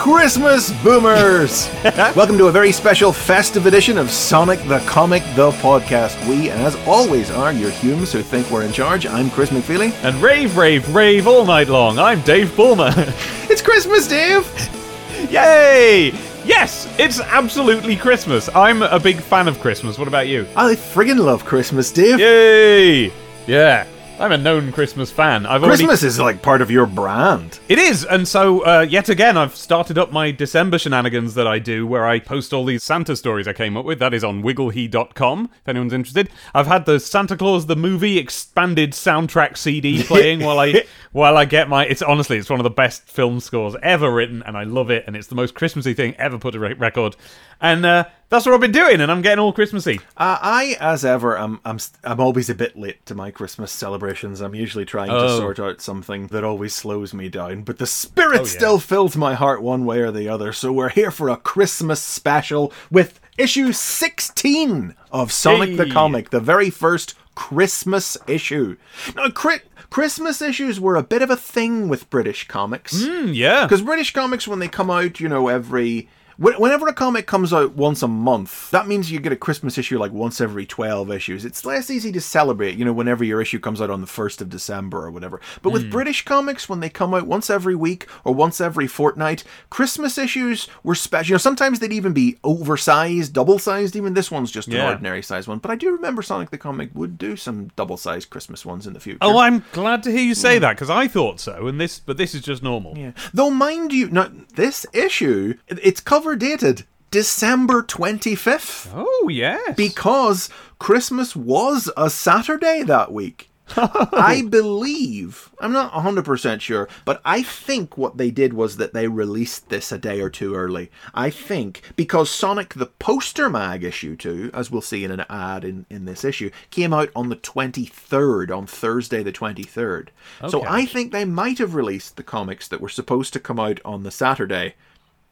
Christmas boomers! Welcome to a very special festive edition of Sonic the Comic, the podcast. We, as always, are your humans who think we're in charge. I'm Chris McFeely. And rave, rave, rave all night long. I'm Dave Bulmer. It's Christmas, Dave! Yay! Yes, it's absolutely Christmas. I'm a big fan of Christmas. What about you? I friggin' love Christmas, Dave. Yay! Yeah. I'm a known Christmas fan. I've already Christmas is like part of your brand. It is, and so uh, yet again, I've started up my December shenanigans that I do, where I post all these Santa stories I came up with. That is on wigglehe.com, if anyone's interested. I've had the Santa Claus the movie expanded soundtrack CD playing while I while I get my. It's honestly, it's one of the best film scores ever written, and I love it, and it's the most Christmassy thing ever put to re- record. And uh, that's what I've been doing, and I'm getting all Christmassy. Uh, I, as ever, am I'm, st- I'm always a bit late to my Christmas celebrations. I'm usually trying to Oh. sort out something that always slows me down, but the spirit Oh, yeah. still fills my heart one way or the other. So we're here for a Christmas special with issue 16 of Sonic the Comic, the very first Christmas issue. Now, Chri- Christmas issues were a bit of a thing with British comics. Mm, yeah. Because British comics, when they come out, you know, every. Wh- Whenever a comic comes out once a month, that means you get a Christmas issue like once every 12 issues. It's less easy to celebrate, you know, whenever your issue comes out on the 1st of December or whatever. But with hmm. British comics, when they come out once every week or once every fortnight, Christmas issues were special. You know, sometimes they'd even be oversized, double sized. Even this one's just an ordinary size one. But I do remember Sonic the Comic would do some double sized Christmas ones in the future. Oh, I'm glad to hear you say that because I thought so, and this, but this is just normal. Yeah. Though, mind you, now, this issue, it- it's cover dated December 25th Oh yes. because Christmas was a Saturday that week. I believe, I'm not 100% sure, but I think what they did was that they released this a day or two early. I think because Sonic the Poster Mag issue 2, as we'll see in an ad in, in this issue, came out on the 23rd, on Thursday the 23rd. So I think they might have released the comics that were supposed to come out on the Saturday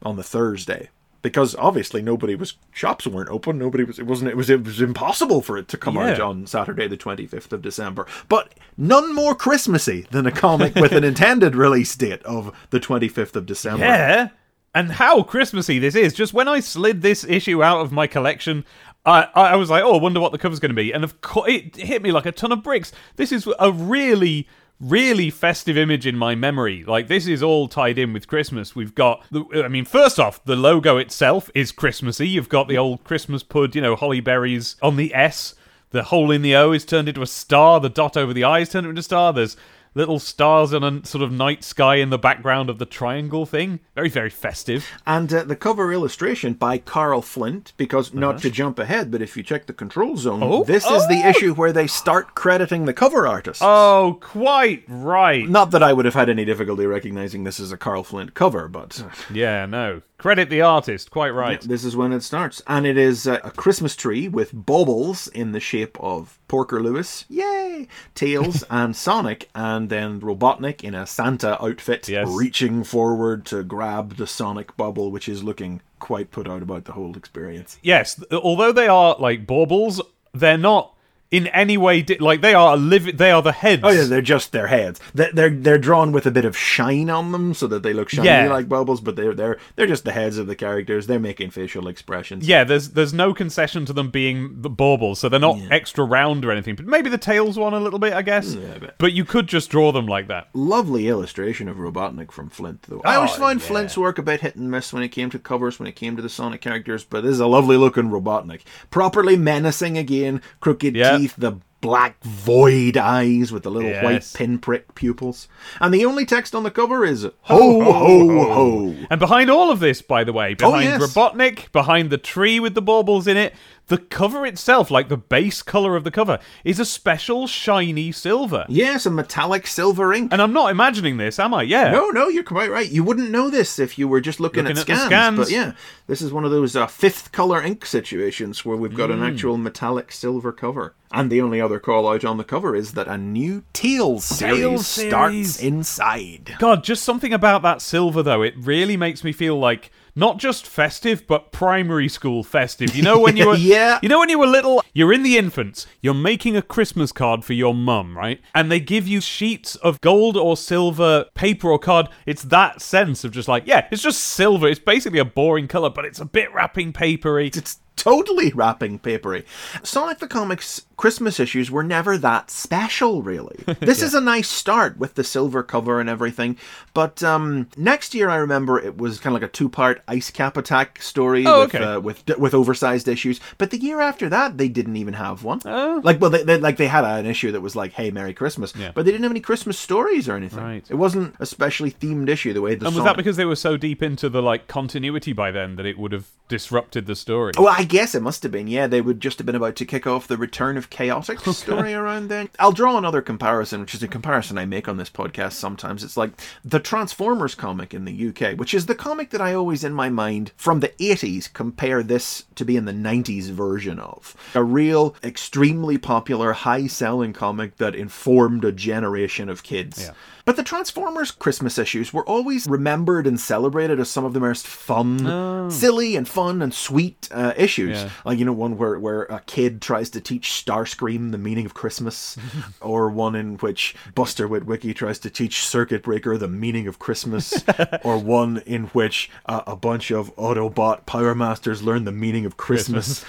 on the Thursday because obviously nobody was shops weren't open nobody was it wasn't it was it was impossible for it to come out on Saturday the 25th of December but none more christmassy than a comic with an intended release date of the 25th of December Yeah. And how Christmassy this is. Just when I slid this issue out of my collection, I, I I was like, oh, I wonder what the cover's going to be. And of course, it hit me like a ton of bricks. This is a really, really festive image in my memory. Like, this is all tied in with Christmas. We've got, the, I mean, first off, the logo itself is Christmassy. You've got the old Christmas pud, you know, holly berries on the S. The hole in the O is turned into a star. The dot over the I is turned into a star. There's little stars and a sort of night sky in the background of the triangle thing. Very, very festive. and uh, the cover illustration by Carl Flint because not Uh-huh. to jump ahead but if you check the control zone Oh. this is the Oh. issue where they start crediting the cover artists Oh, quite right. not that I would have had any difficulty recognizing this as a Carl Flint cover but Yeah, no. Credit the artist. Quite right. This is when it starts. And it is uh, a Christmas tree with baubles in the shape of Porker Lewis, yay, Tails, and Sonic, and then Robotnik in a Santa outfit Yes. reaching forward to grab the Sonic bubble, which is looking quite put out about the whole experience. Yes, although they are like baubles, they're not in any way di- like they are live. They are the heads. Oh yeah, they're just their heads. They're, they're they're drawn with a bit of shine on them so that they look shiny Yeah. like bubbles, but they're they're they're just the heads of the characters. They're making facial expressions. Yeah, there's there's no concession to them being the baubles, so they're not extra round or anything. But maybe the tails one a little bit, I guess. Yeah, but- but you could just draw them like that. lovely illustration of Robotnik from Flint, though. I oh, always Oh, found yeah. Flint's work a bit hit and miss when it came to covers, when it came to the Sonic characters, but this is a lovely looking Robotnik. Properly menacing again, crooked Yeah. Teeth, the black void eyes with the little white pinprick pupils. And the only text on the cover is Ho, ho, ho. And behind all of this, by the way, oh, behind yes. Robotnik, behind the tree with the baubles in it, the cover itself, like the base color of the cover, is a special shiny silver. Yes, a metallic silver ink. And I'm not imagining this, am I? Yeah. No, no, you're quite right. You wouldn't know this if you were just looking, Looking at, at the scans, scans. But yeah, this is one of those uh, fifth color ink situations where we've got an actual metallic silver cover. And the only other call out on the cover is that a new teal series Tails starts inside. God, just something about that silver though, it really makes me feel like not just festive, but primary school festive. You know when you were Yeah. You know when you were little, you're in the infants, you're making a Christmas card for your mum, right? And they give you sheets of gold or silver paper or card. It's that sense of just like, yeah, it's just silver. It's basically a boring color, but it's a bit wrapping papery. It's totally wrapping papery. Sonic the Comics Christmas issues were never that special, really. This is a nice start with the silver cover and everything, but um, next year I remember it was kind of like a two-part ice cap attack story Oh, with, okay. uh, with with oversized issues. But the year after that, they didn't even have one. Oh. Like, well, they, they like they had an issue that was like, "Hey, Merry Christmas," Yeah. but they didn't have any Christmas stories or anything. Right. It wasn't a specially themed issue the way the And was that because they were so deep into the like continuity by then that it would have disrupted the story? Well, I guess it must have been. Yeah, they would just have been about to kick off the Return of Chaotix story around then. I'll draw another comparison, which is a comparison I make on this podcast sometimes. It's like the Transformers comic in the UK, which is the comic that I always, in my mind, from the 80s, compare this to be in the 90s version of. A real, extremely popular, high selling comic that informed a generation of kids. Yeah. But the Transformers Christmas issues were always remembered and celebrated as some of the most fun, silly, and fun and sweet uh, issues. Yeah. Like, you know, one where, where a kid tries to teach Starscream the meaning of Christmas, or one in which Buster Witwicky tries to teach Circuit Breaker the meaning of Christmas, or one in which uh, a bunch of Autobot Power Masters learn the meaning of Christmas.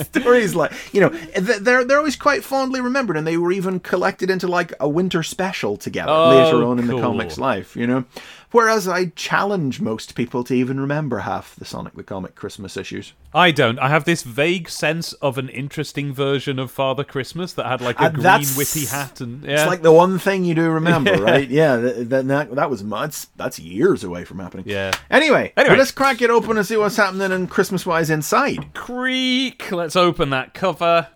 stories like you know they're they're always quite fondly remembered and they were even collected into like a winter special together Oh, later on in the comic's life you know whereas i challenge most people to even remember half the sonic the comic christmas issues I don't. I have this vague sense of an interesting version of Father Christmas that had like a Uh, green whippy hat and yeah. it's like the one thing you do remember right yeah th- th- that, that was months that's years away from happening Yeah. anyway, Anyway. let's crack it open and see what's happening in christmas wise inside creak. Let's open that cover.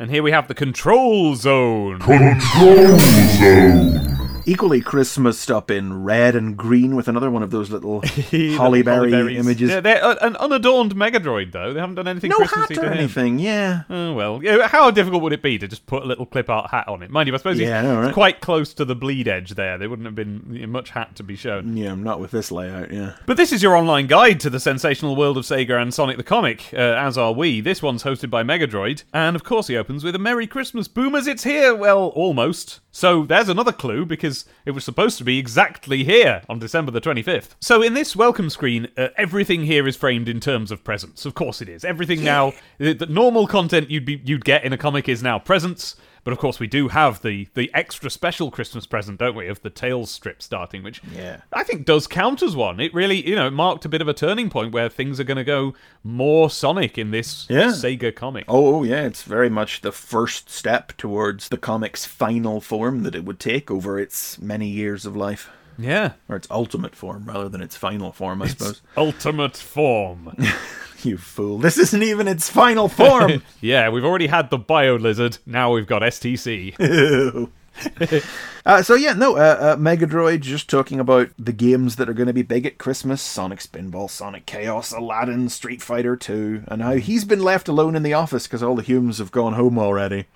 And here we have the control zone. Control Zone. equally christmas up in red and green with another one of those little hollyberry hollyberries. images Yeah, they're uh, an unadorned Megadroid though. They haven't done anything no Christmassy hat or anything yeah Oh well, yeah, how difficult would it be to just put a little clip art hat on it? Mind you, I suppose Yeah, know, it's right? quite close to the bleed edge there. There wouldn't have been much hat to be shown. Yeah, not with this layout, yeah. But this is your online guide to the sensational world of Sega and Sonic the Comic, uh, as are we. This one's hosted by Megadroid, and of course he opens with a Merry Christmas, Boomers, it's here! Well, almost. So there's another clue, because it was supposed to be exactly here on December the 25th. So in this welcome screen, uh, everything here is framed in terms of presents. Of course it is. Everything now, the, the normal content you'd be you'd get in a comic is now presents. But of course, we do have the the extra special Christmas present, don't we, of the Tails strip starting, which Yeah. I think does count as one. It really, you know, it marked a bit of a turning point where things are going to go more Sonic in this Yeah. Sega comic. Oh, oh, yeah, it's very much the first step towards the comic's final form that it would take over its many years of life. Yeah. Or its ultimate form, rather than its final form, I suppose. Ultimate form. You fool. This isn't even its final form! yeah, we've already had the Bio Lizard. Now we've got STC. Uh, so yeah, no, uh, uh, Mega Droid just talking about the games that are going to be big at Christmas: Sonic Spinball, Sonic Chaos, Aladdin, Street Fighter Two, and how he's been left alone in the office because all the humans have gone home already.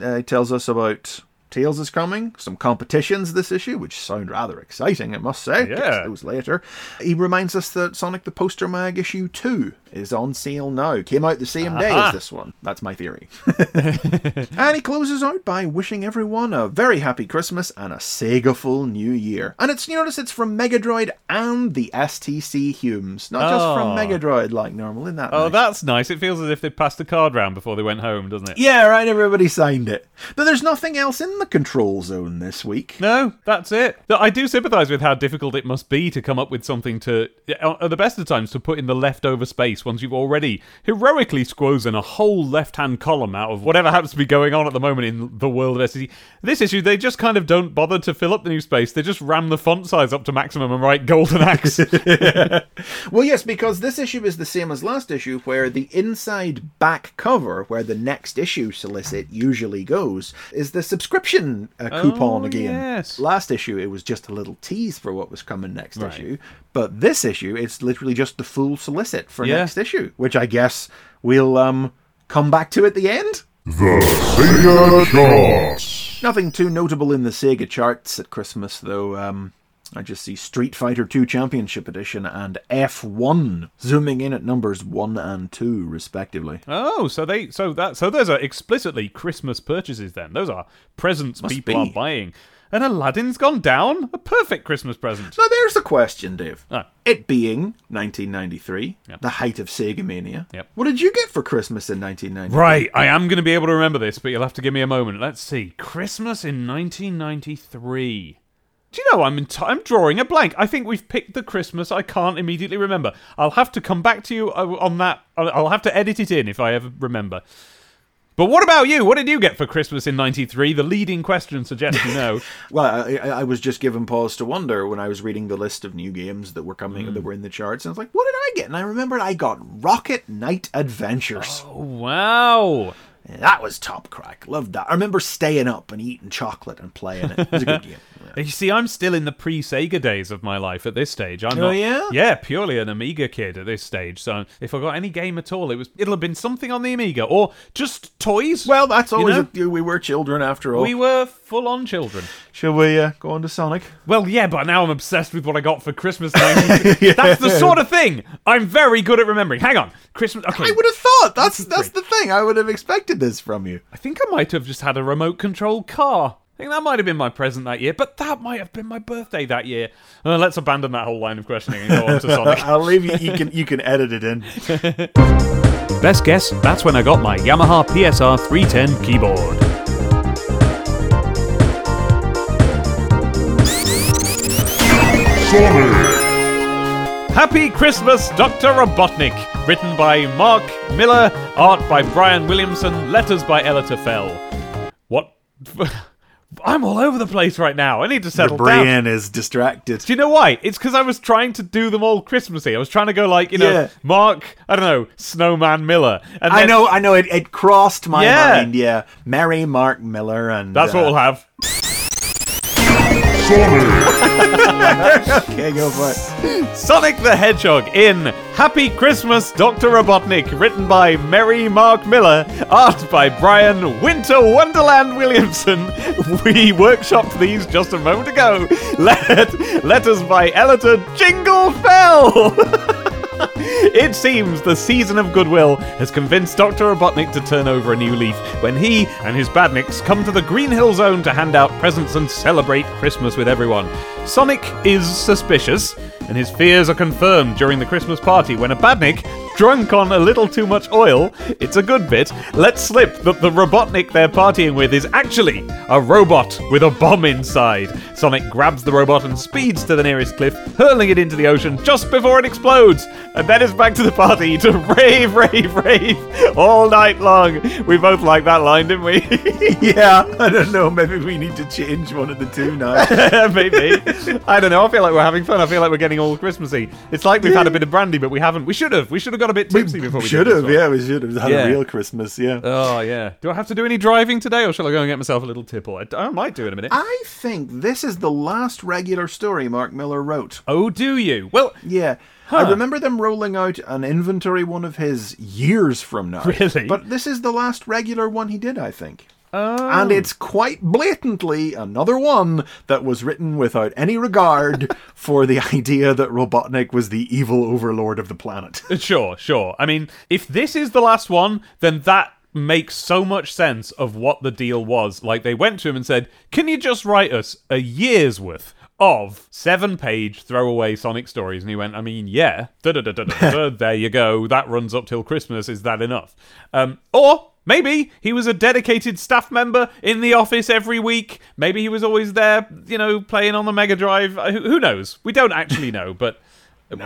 Uh, he tells us about Tails is coming, some competitions this issue, which sound rather exciting, I must say. Gets Yeah. those later. He reminds us that Sonic the Poster Mag issue two is on sale now. Came out the same day as this one. That's my theory. And he closes out by wishing everyone a very happy Christmas and a Sega-ful New Year. And it's you notice it's from Megadroid and the STC Humes, not just from Oh. Megadroid like normal. Isn't that oh, nice? that's nice. It feels as if they passed the card round before they went home, doesn't it? Yeah, right. Everybody signed it. But there's nothing else in the control zone this week. No, that's it. I do sympathise with how difficult it must be to come up with something to, uh, at the best of times, to put in the leftover space once you've already heroically squozen a whole left-hand column out of whatever happens to be going on at the moment in the world of SCC. This issue, they just kind of don't bother to fill up the new space. They just ram the font size up to maximum and write Golden Axe. Well, yes, because this issue is the same as last issue, where the inside back cover, where the next issue solicit usually goes, is the subscription uh, coupon Oh, again. yes. Last issue, it was just a little tease for what was coming next Right. issue, but this issue, it's literally just the full solicit for Yeah. next issue, which I guess we'll um come back to at the end. The Sega Charts. Nothing too notable in the Sega charts at Christmas, though. Um, I just see Street Fighter 2 Championship Edition and F1 zooming in at numbers 1 and 2 respectively. Oh, so they so that so those are explicitly Christmas purchases then. Those are presents people be. are buying. And Aladdin's gone down? A perfect Christmas present. Now there's the question, Dave. Ah. It being 1993, Yep. the height of Sega Mania. Yep. What did you get for Christmas in 1993? Right, I am going to be able to remember this, but you'll have to give me a moment. Let's see. Christmas in 1993. Do you know I'm in t- I'm drawing a blank. I think we've picked the Christmas I can't immediately remember. I'll have to come back to you uh, on that. I'll have to edit it in if I ever remember. But what about you? What did you get for Christmas in '93? The leading question suggests you know. Well, I, I was just given pause to wonder when I was reading the list of new games that were coming Hmm. that were in the charts. And I was like, what did I get? And I remembered I got Rocket Knight Adventures. Oh. wow. That was top crack. Loved that. I remember staying up and eating chocolate and playing it. It was a good game. Yeah. You see, I'm still in the pre-Sega days of my life at this stage. I'm Oh, not, yeah? yeah, purely an Amiga kid at this stage. So if I got any game at all, it was it'll have been something on the Amiga or just toys. Well, that's always know? a, we were children after all. we were full-on children. Shall we uh, go on to Sonic? Well, yeah, but now I'm obsessed with what I got for Christmas. 93. That's the sort of thing I'm very good at remembering. Hang on, Christmas. Okay, I would have thought that's that's the thing. I would have expected this from you. I think I might have just had a remote control car. I think that might have been my present that year, but that might have been my birthday that year. Uh, let's abandon that whole line of questioning and go on to Sonic. I'll leave you. You can you can edit it in. Best guess, that's when I got my Yamaha PSR 310 keyboard. Sonic! Happy Christmas, Dr. Robotnik! Written by Mark Millar, art by Brian Williamson, letters by Elitta Fell. What? I'm all over the place right now. I need to Your settle down. brain is distracted. Do you know why? It's because I was trying to do them all Christmassy. I was trying to go like, you know, Yeah. Mark, I don't know, Snowman Millar. And I then- know, I know. It, it crossed my Yeah. mind. Yeah, Mary Mark Millar, and That's what uh, we'll have. Sonic! Okay, go for it. Sonic the Hedgehog in Happy Christmas, Dr. Robotnik, written by Mary Mark Millar, art by Brian Winter Wonderland Williamson. We workshopped these just a moment ago. Let, letters by Elitta Jingle Fell. It seems the season of goodwill has convinced Dr. Robotnik to turn over a new leaf when he and his badniks come to the Green Hill Zone to hand out presents and celebrate Christmas with everyone. Sonic is suspicious, and his fears are confirmed during the Christmas party when a badnik, drunk on a little too much oil, it's a good bit, lets slip that the Robotnik they're partying with is actually a robot with a bomb inside. Sonic grabs the robot and speeds to the nearest cliff, hurling it into the ocean just before it explodes, and then is back to the party to rave, rave, rave all night long. We both like that line, didn't we? Yeah, I don't know. Maybe we need to change one of the two now. Maybe. I don't know. I feel like we're having fun. I feel like we're getting all Christmassy. It's like we've had a bit of brandy, but we haven't. We should have. We should have got a bit tipsy before we did should have. Yeah, we should have had Yeah. a real Christmas. Yeah. Oh yeah. Do I have to do any driving today, or shall I go and get myself a little tipple? I, I might do in a minute. I think this is the last regular story Mark Millar wrote. oh, do you? Well, Yeah. I remember them rolling out an inventory one of his years from now. Really? But this is the last regular one he did, I think. Oh. And it's quite blatantly another one that was written without any regard for the idea that Robotnik was the evil overlord of the planet. Sure, sure. I mean, if this is the last one, then that makes so much sense of what the deal was. Like, they went to him and said, Can you just write us a year's worth? Of seven page throwaway Sonic stories. And he went, I mean, yeah. There you go. That runs up till Christmas. Is that enough? Um, or maybe he was a dedicated staff member in the office every week. Maybe he was always there, you know, playing on the Mega Drive. Uh, Who, who knows? We don't actually know, but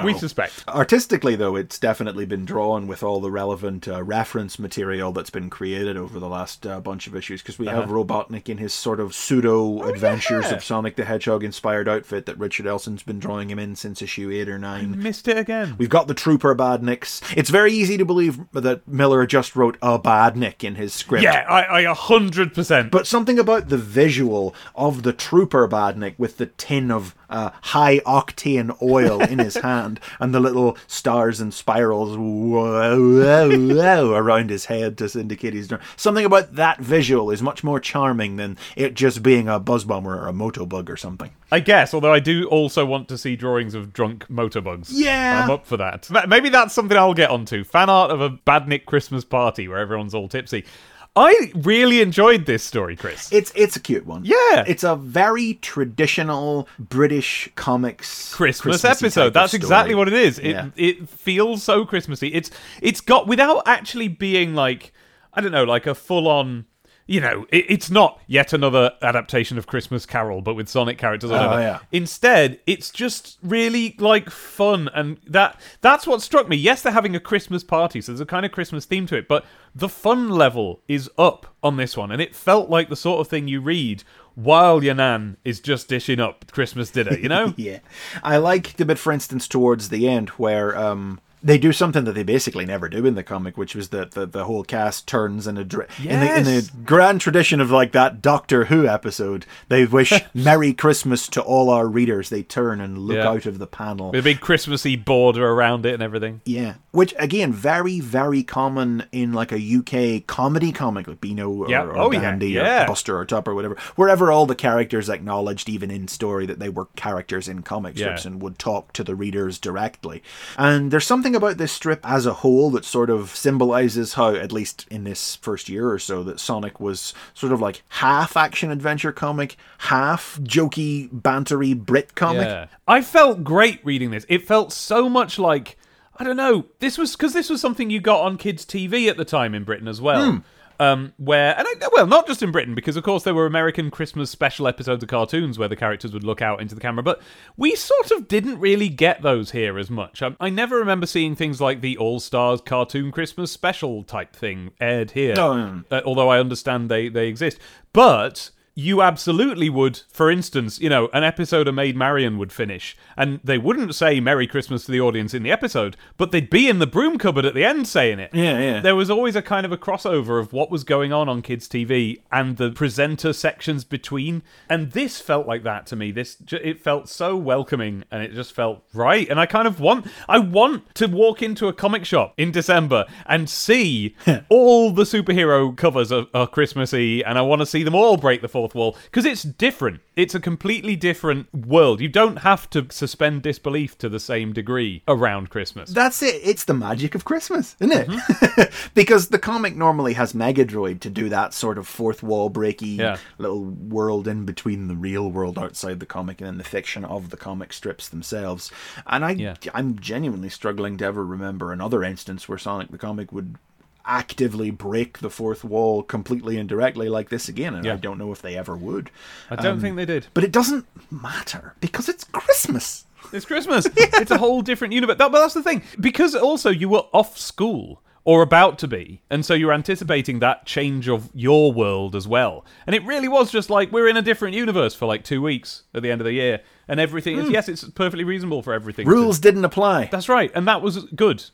we suspect. Artistically, though, it's definitely been drawn with all the relevant uh, reference material that's been created over the last uh, bunch of issues. Because we have Robotnik in his sort of pseudo adventures yeah. of Sonic the Hedgehog inspired outfit that Richard Elson's been drawing him in since issue eight or nine. Missed it again. We've got the Trooper Badniks. It's very easy to believe that Millar just wrote a Badnik in his script. Yeah, I, I a hundred percent. But something about the visual of the Trooper Badnik with the tin of uh, high octane oil in his hand, and the little stars and spirals whoa, whoa, whoa, around his head to indicate he's drunk. Something about that visual is much more charming than it just being a buzz bomber or a motobug or something. I guess, although I do also want to see drawings of drunk motorbugs. Yeah. I'm up for that. Maybe that's something I'll get onto. Fan art of a Badnik Christmas party where everyone's all tipsy. I really enjoyed this story, Chris. It's it's a cute one. Yeah. it's a very traditional British comics Christmas Christmassy type episode. That's exactly what it is. It Yeah. it feels so Christmassy. It's it's got without actually being like I don't know, like a full on. You know, it, it's not yet another adaptation of Christmas Carol, but with Sonic characters. Or whatever. Oh, yeah. Instead, it's just really like fun, and that that's what struck me. Yes, they're having a Christmas party, so there's a kind of Christmas theme to it, but the fun level is up on this one, and it felt like the sort of thing you read while your nan is just dishing up Christmas dinner. You know? Yeah, I like the bit, for instance, towards the end where um, they do something that they basically never do in the comic, which was that the, the whole cast turns and a dr- in, the, in the grand tradition of like that Doctor Who episode. They wish Merry Christmas to all our readers. They turn and look Yeah. out of the panel. with a big Christmassy border around it and everything. Yeah, which again, very very common in like a UK comedy comic like Beano or, Yeah. or Oh, yeah. Dandy Yeah. or Buster or Top or whatever, wherever all the characters acknowledged, even in story, that they were characters in comic strips and would talk to the readers directly. And there's something about this strip as a whole that sort of symbolizes how, at least in this first year or so, that Sonic was sort of like half action adventure comic, half jokey, bantery Brit comic. Yeah. I felt great reading this. It felt so much like I don't know. This was because this was something you got on kids' TV at the time in Britain as well. Hmm. Um, where and I, well, not just in Britain, because of course there were American Christmas special episodes of cartoons where the characters would look out into the camera, but we sort of didn't really get those here as much. I, I never remember seeing things like the All Stars cartoon Christmas special type thing aired here. Oh, yeah. Uh, although I understand they they exist, but you absolutely would. For instance, you know, an episode of Maid Marian would finish, and they wouldn't say "Merry Christmas" to the audience in the episode, but they'd be in the broom cupboard at the end saying it. Yeah, yeah. There was always a kind of a crossover of what was going on on kids' TV and the presenter sections between, and this felt like that to me. This it felt so welcoming, and it just felt right. And I kind of want, I want to walk into a comic shop in December and see all the superhero covers are, are Christmassy, and I want to see them all break the fourth wall because it's different. It's a completely different world. You don't have to suspend disbelief to the same degree around Christmas. That's it. It's the magic of Christmas, isn't it? Mm-hmm. because the comic normally has Megadroid to do that sort of fourth wall breaky Yeah. little world in between the real world outside the comic and then the fiction of the comic strips themselves. And I, Yeah. I'm genuinely struggling to ever remember another instance where Sonic the comic would actively break the fourth wall completely and directly like this again and Yeah. I don't know if they ever would. I don't Um, think they did. But it doesn't matter because it's Christmas. It's Christmas. It's a whole different universe. That, but that's the thing. Because also you were off school or about to be, and so you're anticipating that change of your world as well. And it really was just like we're in a different universe for like two weeks at the end of the year, and everything. is Yes, it's perfectly reasonable for everything. to- Rules didn't apply. That's right, and that was good,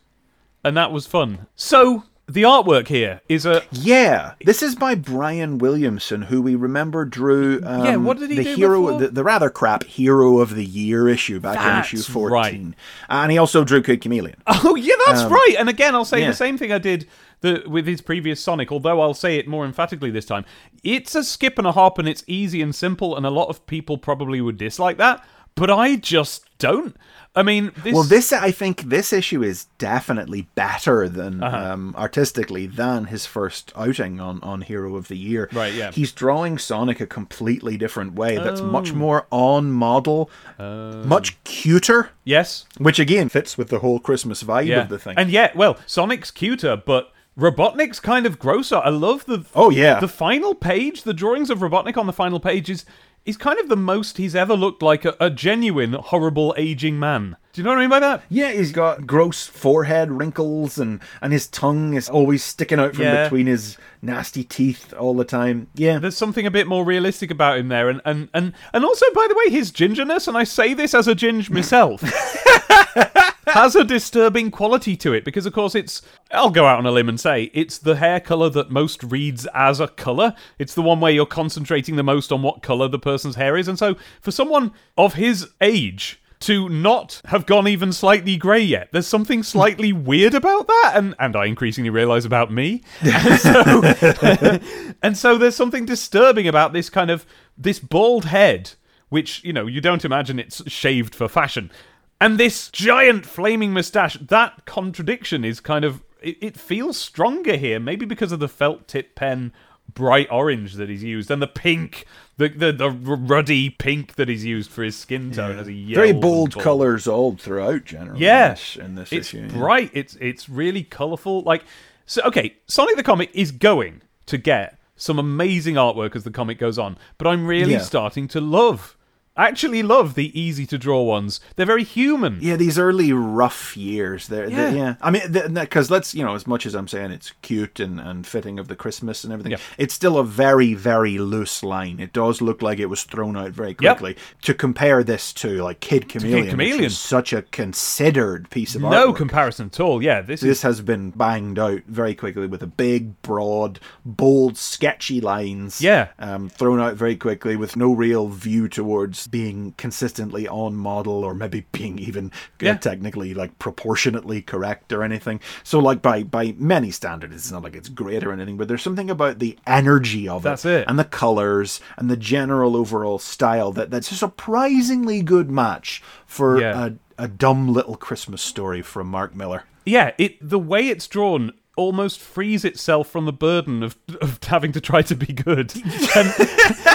and that was fun. So the artwork here is a Yeah, this is by Brian Williamson, who we remember drew. Um, Yeah, what did he the do hero? The, the rather crap Hero of the Year issue back That's in issue fourteen, right. and he also drew Kid Chameleon. Oh yeah, that's right. And again, I'll say Um, yeah. the same thing I did the, with his previous Sonic, although I'll say it more emphatically this time. It's a skip and a hop, and it's easy and simple, and a lot of people probably would dislike that, but I just don't. I mean, this. Well, this I think this issue is definitely better than Uh-huh. um, artistically than his first outing on on Hero of the Year. Right, yeah. He's drawing Sonic a completely different way. That's Oh. much more on model, much cuter. yes, Which again fits with the whole Christmas vibe yeah, of the thing. and yet, well, Sonic's cuter, but. Robotnik's kind of grosser. I love the Oh, yeah. the final page. The drawings of Robotnik on the final page is is kind of the most he's ever looked like a, a genuine horrible aging man. Do you know what I mean by that? Yeah, he's got gross forehead wrinkles and and his tongue is always sticking out from Yeah. between his nasty teeth all the time. Yeah. There's something a bit more realistic about him there, and and and and also, by the way, his gingerness. And I say this as a ginge myself. has a disturbing quality to it because, of course, it's. I'll go out on a limb and say it's the hair color that most reads as a color. It's the one where you're concentrating the most on what color the person's hair is. And so, for someone of his age, to not have gone even slightly grey yet. There's something slightly weird about that, and and I increasingly realise about me. And so, and so there's something disturbing about this kind of this bald head, which you know you don't imagine it's shaved for fashion, and this giant flaming moustache. That contradiction is kind of it, it feels stronger here, maybe because of the felt tip pen bright orange that he's used and the pink the, the the ruddy pink that he's used for his skin tone as he Very bold colours all throughout, generally. Yeah, in this, in it's issue. yeah. bright. It's it's really colorful. Like so, okay, Sonic the Comic is going to get some amazing artwork as the comic goes on, but I'm really Yeah. starting to love, actually love the easy to draw ones. They're very human. Yeah, these early rough years. They're, Yeah. yeah. yeah. I mean, because let's, you know, as much as I'm saying it's cute and, and fitting of the Christmas and everything, Yeah. it's still a very, very loose line. It does look like it was thrown out very Yep. quickly. To compare this to, like, Kid Chameleon, which Chameleon. such a considered piece of art. No artwork. comparison at all. Yeah, this is This has been banged out very quickly with a big, broad, bold, sketchy lines. Yeah. Um, thrown out very quickly with no real view towards being consistently on model or maybe being even uh, technically like proportionately correct or anything. So like by by many standards, it's not like it's great or anything, but there's something about the energy of That's it, it. and the colors and the general overall style that that's a surprisingly good match for Yeah. a, a dumb little Christmas story from Mark Millar. yeah. It the way it's drawn almost frees itself from the burden of, of having to try to be good. And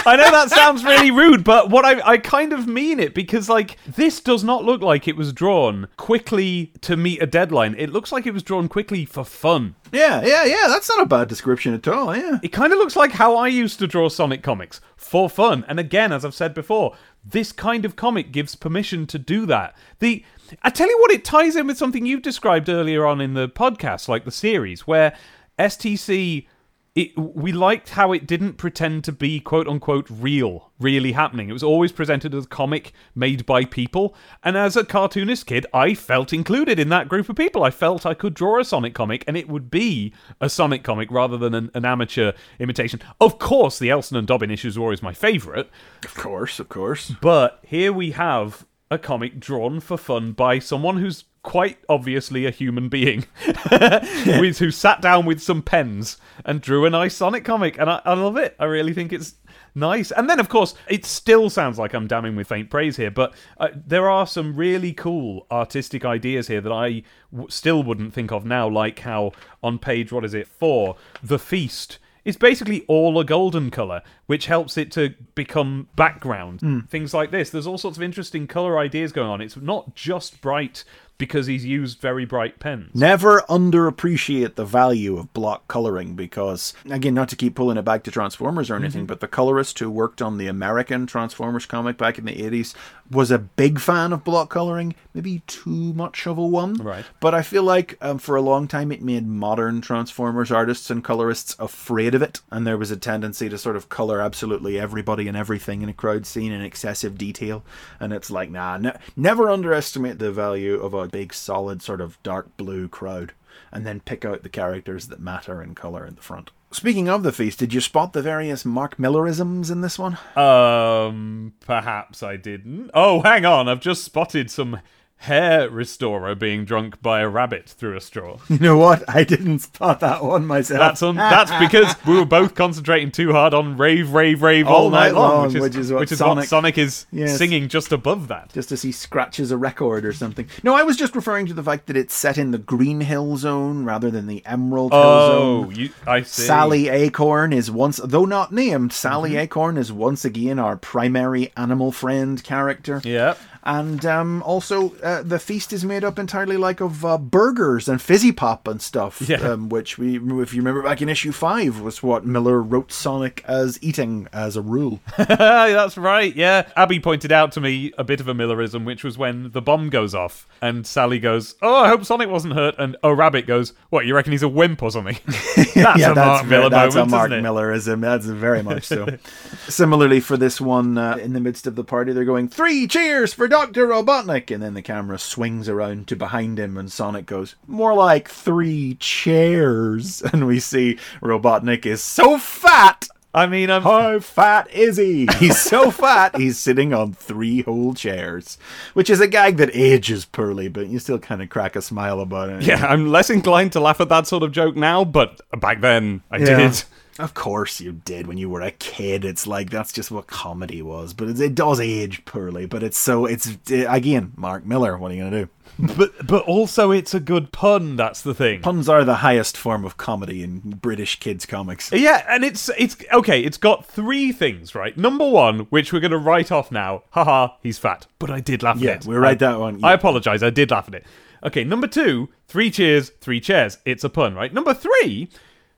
I know that sounds really rude, but what I, I kind of mean it because like this does not look like it was drawn quickly to meet a deadline. It looks like it was drawn quickly for fun. Yeah, yeah, yeah. That's not a bad description at all. Yeah. It kind of looks like how I used to draw Sonic comics for fun. And again, as I've said before, this kind of comic gives permission to do that. The I tell you what, it ties in with something you've described earlier on in the podcast, like the series, where STC. It, we liked how it didn't pretend to be quote unquote real, really happening. It was always presented as a comic made by people. And as a cartoonist kid, I felt included in that group of people. I felt I could draw a Sonic comic and it would be a Sonic comic rather than an, an amateur imitation. Of course, the Elson and Dobbyn issues were always my favourite, Of course, of course. but here we have a comic drawn for fun by someone who's quite obviously a human being with, who sat down with some pens and drew a nice Sonic comic. And I, I love it. I really think it's nice. And then, of course, it still sounds like I'm damning with faint praise here, but uh, there are some really cool artistic ideas here that I w- still wouldn't think of now, like how on page, what is it, four, The Feast it's basically all a golden color, which helps it to become background. Hmm. Things like this. There's all sorts of interesting color ideas going on. It's not just bright because he's used very bright pens. Never underappreciate the value of block coloring because, again, not to keep pulling it back to Transformers or anything, but the colorist who worked on the American Transformers comic back in the 80s was a big fan of block coloring, maybe too much of a one. Right. But I feel like um, for a long time it made modern Transformers artists and colorists afraid of it, and there was a tendency to sort of color absolutely everybody and everything in a crowd scene in excessive detail. And it's like, nah, ne- never underestimate the value of a big, solid, sort of dark blue crowd, and then pick out the characters that matter in color in the front. Speaking of the feast, did you spot the various Mark Millarisms in this one? Um, perhaps I didn't. Oh, hang on. I've just spotted some hair restorer being drunk by a rabbit through a straw. You know what? I didn't spot that one myself. That's on. That's because we were both concentrating too hard on rave, rave, rave all, All night, night long, long, which is, which is what which is Sonic- what Sonic is Yes. singing just above that. just as he scratches a record or something. No, I was just referring to the fact that it's set in the Green Hill Zone rather than the Emerald Hill Oh, Zone. you, I see. Sally Acorn is once, though not named, Sally mm-hmm. Acorn is once again our primary animal friend character. Yep. And um, also, uh, the feast is made up entirely like of uh, burgers and fizzy pop and stuff. Yeah. Um, which we, if you remember back in issue five, was what Millar wrote Sonic as eating as a rule. That's right, yeah. Abby pointed out to me a bit of a Millarism, which was when the bomb goes off and Sally goes, Oh, I hope Sonic wasn't hurt. And Oh Rabbit goes, What, you reckon he's a wimp or something? That's yeah, a that's, Mark Millar that's moment, a Mark isn't it? Millarism. That's very much so. Similarly, for this one, uh, in the midst of the party, they're going three cheers for Dr. Robotnik! And then the camera swings around to behind him, and Sonic goes, More like three chairs. And we see Robotnik is so fat! I mean, I'm. How fat is he? He's so fat, he's sitting on three whole chairs. Which is a gag that ages poorly, but you still kind of crack a smile about it. Yeah, I'm less inclined to laugh at that sort of joke now, but back then I did. Of course you did when you were a kid. It's like that's just what comedy was. But it, it does age poorly. But it's so it's uh, again Mark Millar. What are you gonna do? But but also it's a good pun. That's the thing. Puns are the highest form of comedy in British kids comics. Yeah, and it's it's okay. It's got three things, right? Number one, which we're gonna write off now. Haha, he's fat. But I did laugh Yeah, at it. we write that one. I apologize. I did laugh at it. Okay, number two, three cheers, three chairs. It's a pun, right? Number three,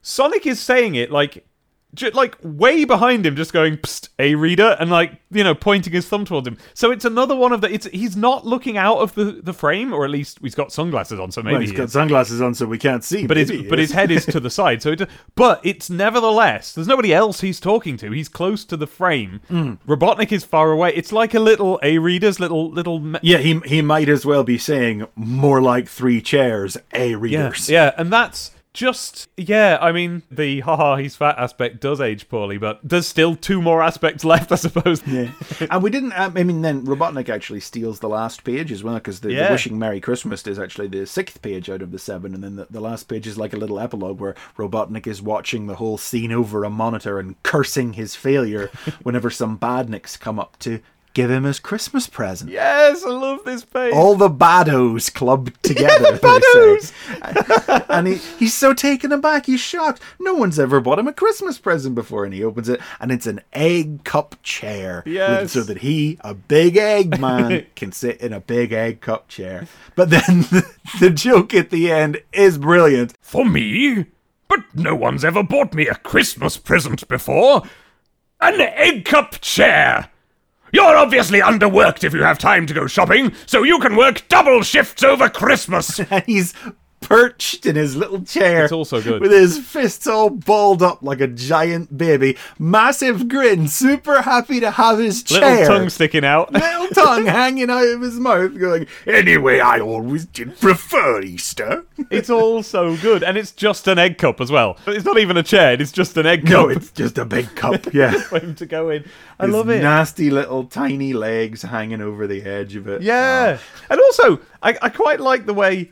Sonic is saying it like, j- like way behind him, just going Psst, a reader, and like you know pointing his thumb towards him. So it's another one of the. It's he's not looking out of the the frame, or at least he's got sunglasses on, so maybe Well, he's he got is. sunglasses on, so we can't see. But his but his head is to the side, so it. But it's nevertheless there's nobody else he's talking to. He's close to the frame. Mm. Robotnik is far away. It's like a little a reader's little little. me- Yeah, he he might as well be saying more like three chairs, a Yeah, readers. yeah, and that's just yeah. I mean, the haha he's fat aspect does age poorly, but there's still two more aspects left, I suppose. Yeah. and we didn't. Um, I mean, then Robotnik actually steals the last page as well because the, the wishing Merry Christmas is actually the sixth page out of the seven, and then the, the last page is like a little epilogue where Robotnik is watching the whole scene over a monitor and cursing his failure whenever some badniks come up to give him his Christmas present. Yes, I love this page. All the baddos clubbed together. they say. and he, he's so taken aback. He's shocked. No one's ever bought him a Christmas present before. And he opens it, and it's an egg cup chair. with- Yes. So that he, a big egg man, can sit in a big egg cup chair. But then the, the joke at the end is brilliant. For me? But no one's ever bought me a Christmas present before. An egg cup chair. You're obviously underworked if you have time to go shopping, so you can work double shifts over Christmas. He's perched in his little chair. It's also good. With his fists all balled up like a giant baby. Massive grin, super happy to have his chair. Little tongue sticking out. little tongue hanging out of his mouth, going, Anyway, I always did prefer Easter. It's all so good, and it's just an egg cup as well. It's not even a chair; it's just an egg cup No, it's just a big cup, yeah. for him to go in. I His love it. Nasty little tiny legs hanging over the edge of it. Yeah, ah. and also I, I quite like the way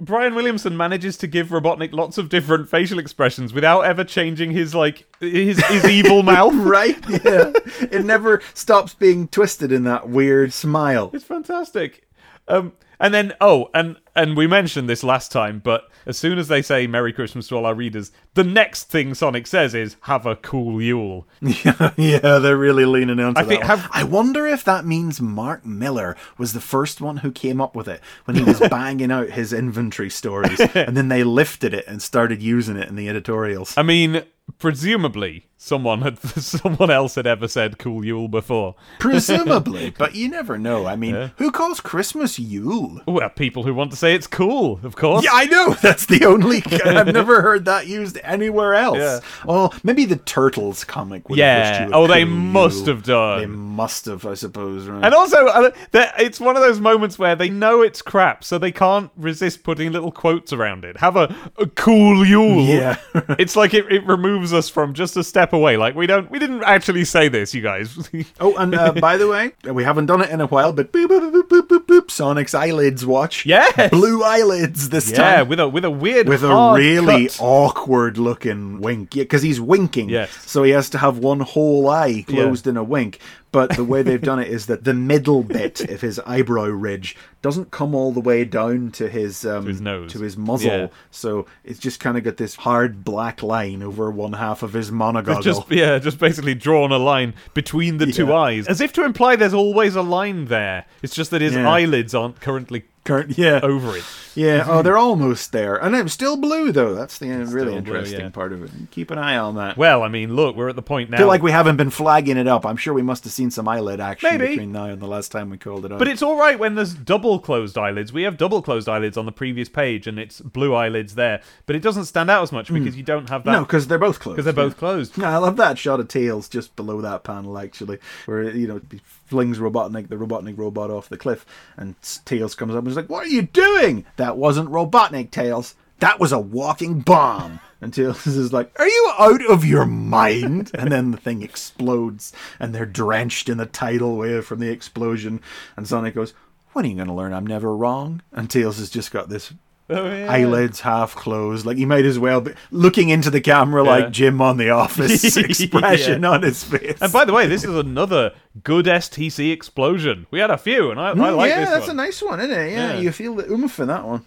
Brian Williamson manages to give Robotnik lots of different facial expressions without ever changing his like his his evil mouth. Right? Yeah. it never stops being twisted in that weird smile. It's fantastic. Um, and then oh, and and we mentioned this last time, but as soon as they say "Merry Christmas" to all our readers, the next thing Sonic says is "Have a cool Yule." Yeah, yeah, they're really leaning into I that. think- have- I wonder if that means Mark Millar was the first one who came up with it when he was banging out his inventory stories, and then they lifted it and started using it in the editorials. I mean, presumably someone had someone else had ever said "Cool Yule" before. Presumably, but you never know. I mean, who calls Christmas Yule? Well, people who want to say it's cool, of course. Yeah, I know. That's the only. I've never heard that used anywhere else. Yeah. Oh, maybe the Turtles comic. Would Yeah. Oh, they cool must Yule. have done. They must have, I suppose. Right? And also, uh, it's one of those moments where they know it's crap, so they can't resist putting little quotes around it. Have a, a cool Yule. Yeah. it's like it, it removes us from just a step away. Like we don't, we didn't actually say this, you guys. Oh, and uh, by the way, we haven't done it in a while, but boop, boop, boop, boop, boop, boop, Sonic's eyelids watch. Yes. Blue eyelids this yeah, time. Yeah, with a with a weird, With a really cut. awkward looking wink. Yeah, because he's winking. Yes. So he has to have one whole eye closed in a wink. But the way they've done it is that the middle bit of his eyebrow ridge doesn't come all the way down to his um, his nose. to his muzzle. Yeah. So it's just kind of got this hard black line over one half of his monogoggle. Just yeah, just basically drawn a line between the two eyes, as if to imply there's always a line there. It's just that his Yeah. eyelids aren't currently Current, yeah, over it. yeah. Oh, they're almost there, and I'm still blue though. That's the uh, really Still blue, interesting yeah. part of it. Keep an eye on that. Well, I mean, look, we're at the point now. I feel like we haven't been flagging it up. I'm sure we must have seen some eyelid action Maybe. between now and the last time we called it up. But it's all right when there's double closed eyelids. We have double closed eyelids on the previous page, and it's blue eyelids there. But it doesn't stand out as much because you don't have that. Hmm. no, because they're both closed. because they're both closed. Yeah, I love that shot of Tails just below that panel, actually, where you know flings Robotnik, the Robotnik robot, off the cliff, and Tails comes up and is like, "What are you doing? That wasn't Robotnik, Tails. That was a walking bomb." And Tails is like, "Are you out of your mind?" And then the thing explodes, and they're drenched in the tidal wave from the explosion. And Sonic goes, "When are you going to learn I'm never wrong?" And Tails has just got this Oh, yeah. eyelids half closed. Like he might as well be looking into the camera Yeah. like Jim on The Office expression Yeah. on his face. And by the way, this is another good STC explosion. We had a few, and I, I mm, like yeah, this that's one. a nice one, isn't it? Yeah, Yeah. you feel the oomph in that one.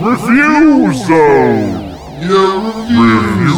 Review zone. Review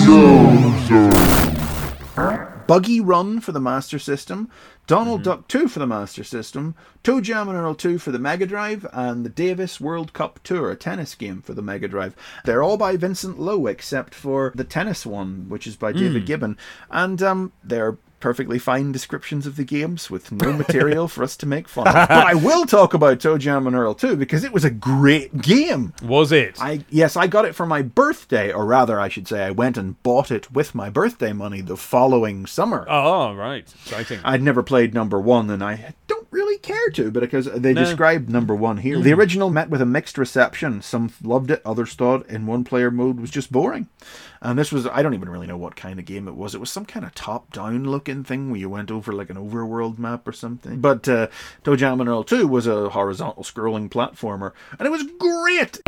zone. Buggy Run for the Master System, Donald Mm-hmm. Duck 2 for the Master System, ToeJam and Earl 2 for the Mega Drive, and the Davis World Cup Tour, a tennis game for the Mega Drive. They're all by Vincent Lowe except for the tennis one, which is by Mm. David Gibbon. And um, they're perfectly fine descriptions of the games with no material for us to make fun of. But I will talk about ToeJam and Earl 2 because it was a great game. Was it? I yes, I got it for my birthday, or rather, I should say, I went and bought it with my birthday money the following summer. oh, right. Exciting. I'd never played number one, and I don't really care to, but because they No. Mm. described number one here. The original met with a mixed reception. Some loved it, others thought in one player mode was just boring. And this was, I don't even really know what kind of game it was. It was some kind of top down looking thing where you went over like an overworld map or something. But uh, ToeJam and Earl 2 was a horizontal scrolling platformer, and it was great!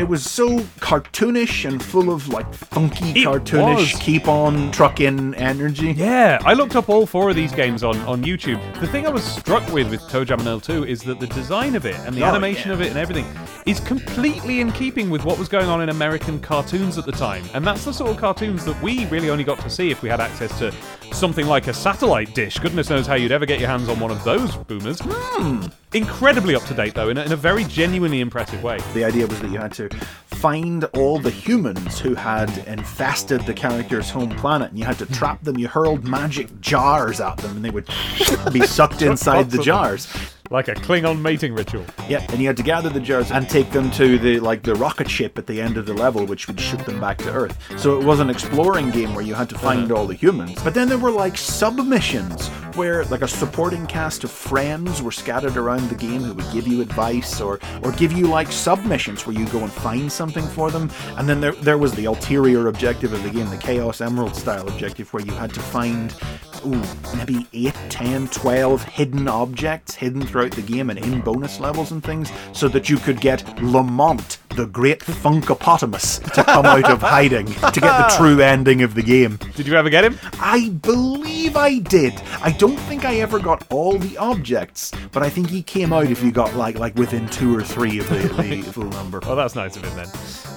It was so cartoonish and full of like funky It cartoonish was. keep on trucking energy. Yeah, I looked up all four of these games on, on YouTube. The thing I was struck with with ToeJam and Earl 2 is that the design of it and the Oh, animation yeah. of it and everything is completely in keeping with what was going on in American cartoons at the time. And that's the sort of cartoons that we really only got to see if we had access to something like a satellite dish. Goodness knows how you'd ever get your hands on one of those boomers. Hmm. Incredibly up to date, though, in a, in a very genuinely impressive way. The idea was that you had to find all the humans who had infested the character's home planet and you had to trap them. You hurled magic jars at them and they would be sucked inside the jars. them. Like a Klingon mating ritual. Yeah, and you had to gather the jars and take them to the like the rocket ship at the end of the level, which would shoot them back to Earth. So it was an exploring game where you had to find all the humans. But then there were like submissions where like a supporting cast of friends were scattered around the game who would give you advice or or give you like submissions where you go and find something for them. And then there there was the ulterior objective of the game, the Chaos Emerald style objective, where you had to find ooh, maybe 8, 10, 12 hidden objects hidden throughout the game and in bonus levels and things so that you could get Lamont, the great Funkapotamus, to come out of hiding to get the true ending of the game. Did you ever get him? I believe I did. I don't think I ever got all the objects, but I think he came out if you got like like within two or three of the, the full number. Oh, that's nice of him then.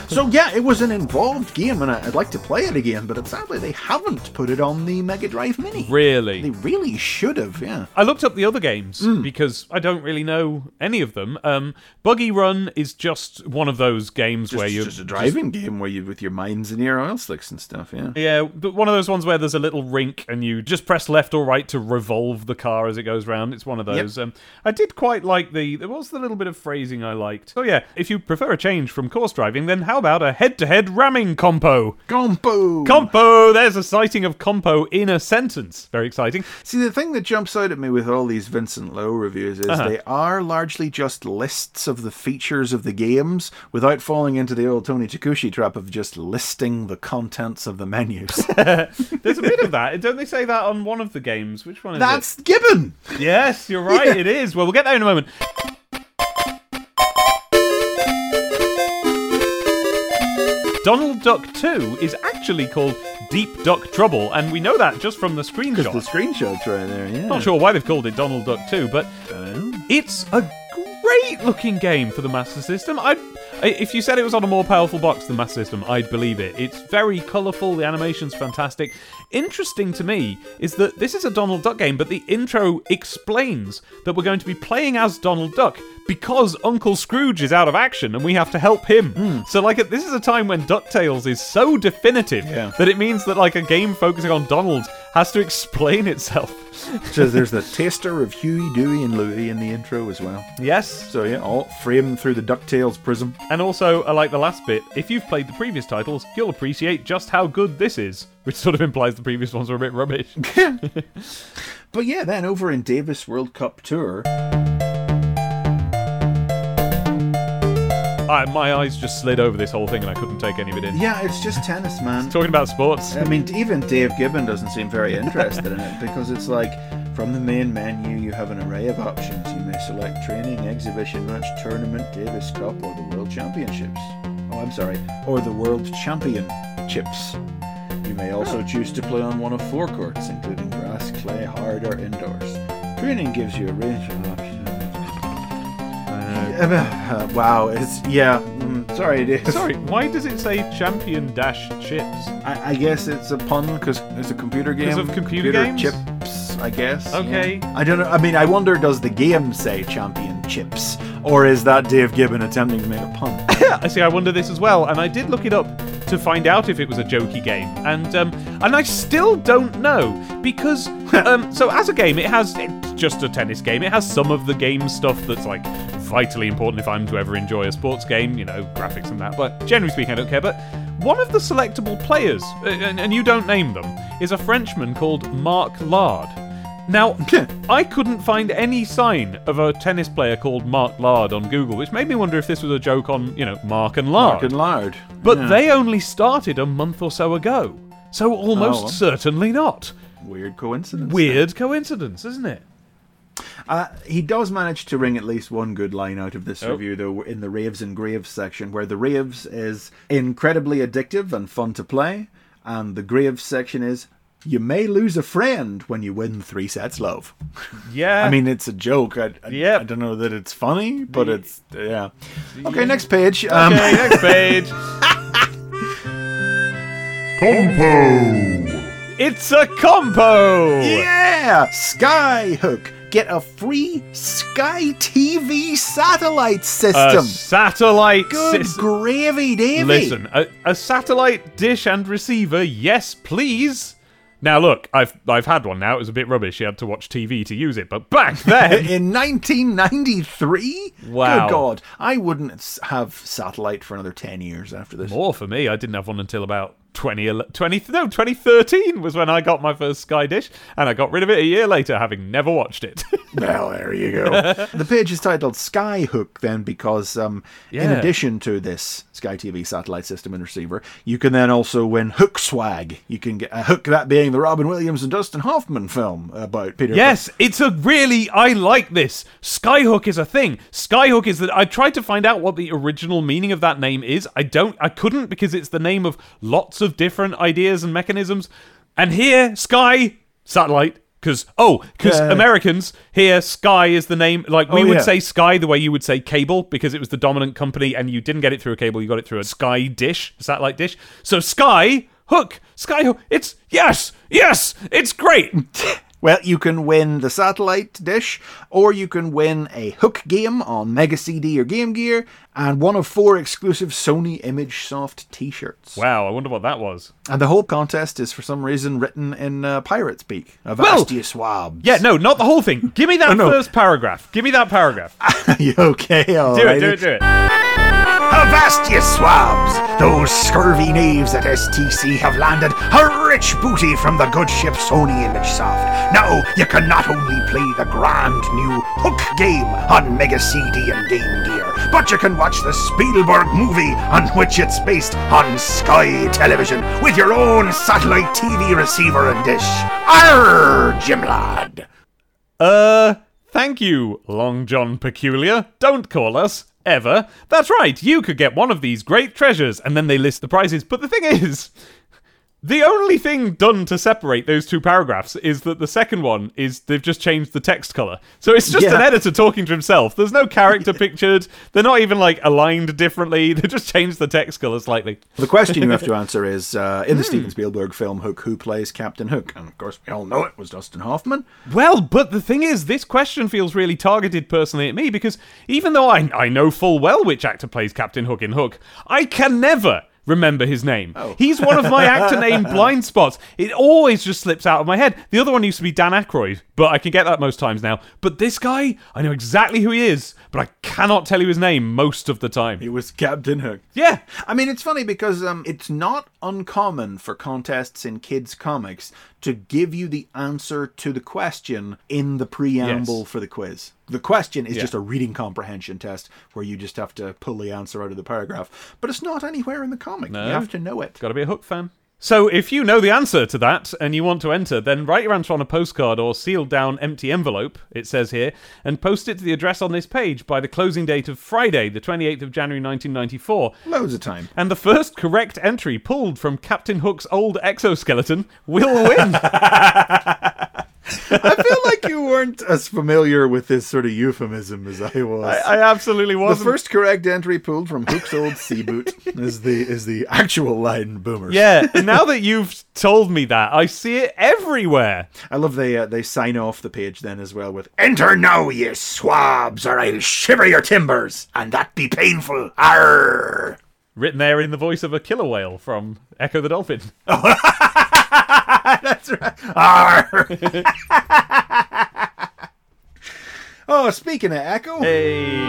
So yeah, it was an involved game, and I'd like to play it again, but sadly they haven't put it on the Mega Drive Mini. Really? They really should have, yeah. I looked up the other games Hmm. because I don't really know any of them. Um, Buggy Run is just one of those games Just, where you're just a driving game where you with your mines and your oil slicks and stuff, yeah. Yeah, but one of those ones where there's a little rink and you just press left or right to revolve the car as it goes round. It's one of those. Um, I did quite like the. There was the little bit of phrasing I liked. Oh yeah, if you prefer a change from course driving, then how about a head-to-head ramming compo? Compo. Compo. There's a sighting of compo in a sentence. Very exciting. See, the thing that jumps out at me with all these Vincent Lowe reviews is Uh-huh. they are largely just lists of the features of the games without falling into the old Tony Takoushi trap of just listing the contents of the menus. There's a bit of that. Don't they say that on one of the games? Which one is That's Gibbon! Yes, you're right. Yeah. It is. Well, we'll get there in a moment. Donald Duck 2 is actually called Deep Duck Trouble, and we know that just from the screenshot. The screenshot's right there, yeah. Not sure why they've called it Donald Duck 2, but Um, it's a great looking game for the Master System. I- If you said it was on a more powerful box than Master System, I'd believe it. It's very colourful, the animation's fantastic. Interesting to me is that this is a Donald Duck game, but the intro explains that we're going to be playing as Donald Duck because Uncle Scrooge is out of action and we have to help him. Hmm. So, like, this is a time when DuckTales is so definitive Yeah. that it means that, like, a game focusing on Donald has to explain itself. So there's the taster of Huey, Dewey, and Louie in the intro as well. yes, So yeah, all framed through the DuckTales prism. And also, I like the last bit. If you've played the previous titles, you'll appreciate just how good this is, which sort of implies the previous ones were a bit rubbish. But yeah, then over in Davis World Cup Tour, I, my eyes just slid over this whole thing, and I couldn't take any of it in. yeah, it's just tennis, man. Talking about sports. I mean, even Dave Gibbon doesn't seem very interested in it because it's like from the main menu you have an array of options. You may select training, exhibition match, tournament, Davis Cup, or the World Championships. Oh, I'm sorry, or the World Championships. You may also choose to play on one of four courts, including grass, clay, hard, or indoors. Training gives you a range of options. Uh, wow, it's yeah. mm, sorry, Dave. Sorry, why does it say champion dash chips? I, I guess it's a pun because it's a computer game. 'Cause of computer games? chips, I guess. Okay. yeah. I don't know. I mean, I wonder, does the game say champion chips, or is that Dave Gibbon attempting to make a pun? I see. I wonder this as well, and I did look it up to find out if it was a jokey game, and um, and I still don't know because um, so as a game, it has it's just a tennis game. It has some of the game stuff that's like vitally important if I'm to ever enjoy a sports game, you know, graphics and that. But generally speaking, I don't care. But one of the selectable players, and, and you don't name them, is a Frenchman called Marc Lard. Now, I couldn't find any sign of a tennis player called Mark Lard on Google, which made me wonder if this was a joke on, you know, Mark and Lard. Mark and Lard. but Yeah. they only started a month or so ago. So almost Oh, well. certainly not. Weird coincidence. Weird coincidence, isn't it? Uh, he does manage to wring at least one good line out of this Oh. review, though, in the Raves and Graves section, where the Raves is incredibly addictive and fun to play, and the Graves section is you may lose a friend when you win three sets love. Yeah. I mean, it's a joke. I, I, Yep. I don't know that it's funny, but The- it's yeah. Okay, next page. Um, okay, next page. Compo. It's a compo. Yeah, Skyhook. Get a free Sky TV satellite system. A system. satellite Good system. gravy, Davey. Listen, a, a satellite dish and receiver, yes, please. Now look, I've I've had one now. It was a bit rubbish. You had to watch TV to use it, but back then, In 1993? Wow. Good God. I wouldn't have satellite for another 10 years after this. more for me. I didn't have one until about 20, 20 no 2013 was when I got my first Sky Dish, and I got rid of it a year later, having never watched it. Well, there you go. the page is titled Skyhook then because um, in addition to this Sky TV satellite system and receiver, you can then also win Hook Swag. You can get a Hook, that being the Robin Williams and Dustin Hoffman film about Peter. Yes, it's a really I like this. Skyhook is a thing. Skyhook is that I tried to find out what the original meaning of that name is. I don't I couldn't because it's the name of lots of different ideas and mechanisms. And here Sky satellite cuz oh, cuz Yeah. Americans here Sky is the name like we Oh, would yeah. say Sky the way you would say cable because it was the dominant company and you didn't get it through a cable, you got it through a Sky dish, a satellite dish. So Sky Hook, Sky Hook. It's yes, yes, it's great. Well, you can win the satellite dish, or you can win a Hook game on Mega CD or Game Gear, and one of four exclusive Sony Image Soft T-shirts. Wow, I wonder what that was. And the whole contest is for some reason written in uh, pirate speak. Avast ye swabs. Yeah, no, not the whole thing. Give me that no. first paragraph. Give me that paragraph. you okay? All Do it, do it, do it. Avast ye swabs! Those scurvy knaves at STC have landed a rich booty from the good ship Sony Image Soft. Now you can not only play the grand new Hook game on Mega CD and Game Gear, but you can watch the Spielberg movie on which it's based on Sky Television with your own satellite TV receiver and dish. Arr, Jim lad! Uh, thank you, Long John Peculiar. Don't call us. Ever. That's right, you could get one of these great treasures, and then they list the prizes. But the thing is, The only thing done to separate those two paragraphs is that the second one is they've just changed the text color. So it's just Yeah. an editor talking to himself. There's no character pictured. They're not even like aligned differently. They just changed the text color slightly. The question you have to answer is uh, in the Steven Spielberg film Hook, who plays Captain Hook? And of course, we all know it was Dustin Hoffman. Well, but the thing is, this question feels really targeted personally at me because even though I, I know full well which actor plays Captain Hook in Hook, I can never remember his name. He's one of my actor name blind spots. It always just slips out of my head. The other one used to be Dan Aykroyd, but I can get that most times now. But this guy, I know exactly who he is, but I cannot tell you his name most of the time. He was Captain Hook. Yeah. I mean, it's funny because um, it's not uncommon for contests in kids' comics to give you the answer to the question in the preamble Yes. for the quiz. The question is Yeah. just a reading comprehension test where you just have to pull the answer out of the paragraph. But it's not anywhere in the comic. No. You have to know it. Got to be a Hook fan. So, if you know the answer to that and you want to enter, then write your answer on a postcard or sealed down empty envelope, it says here, and post it to the address on this page by the closing date of Friday, the 28th of January 1994. Loads of time. And the first correct entry pulled from Captain Hook's old exoskeleton will win. I feel like you weren't as familiar with this sort of euphemism as I was. I, I absolutely wasn't. first correct entry pulled from Hook's old sea boot is the is the actual line boomers. Yeah, and now that you've told me that, I see it everywhere. I love they uh, they sign off the page then as well with "Enter now, ye swabs, or I'll shiver your timbers, and that be painful." Arr. Written there in the voice of a killer whale from Ecco the Dolphin. That's right. Oh, speaking of Ecco, Hey.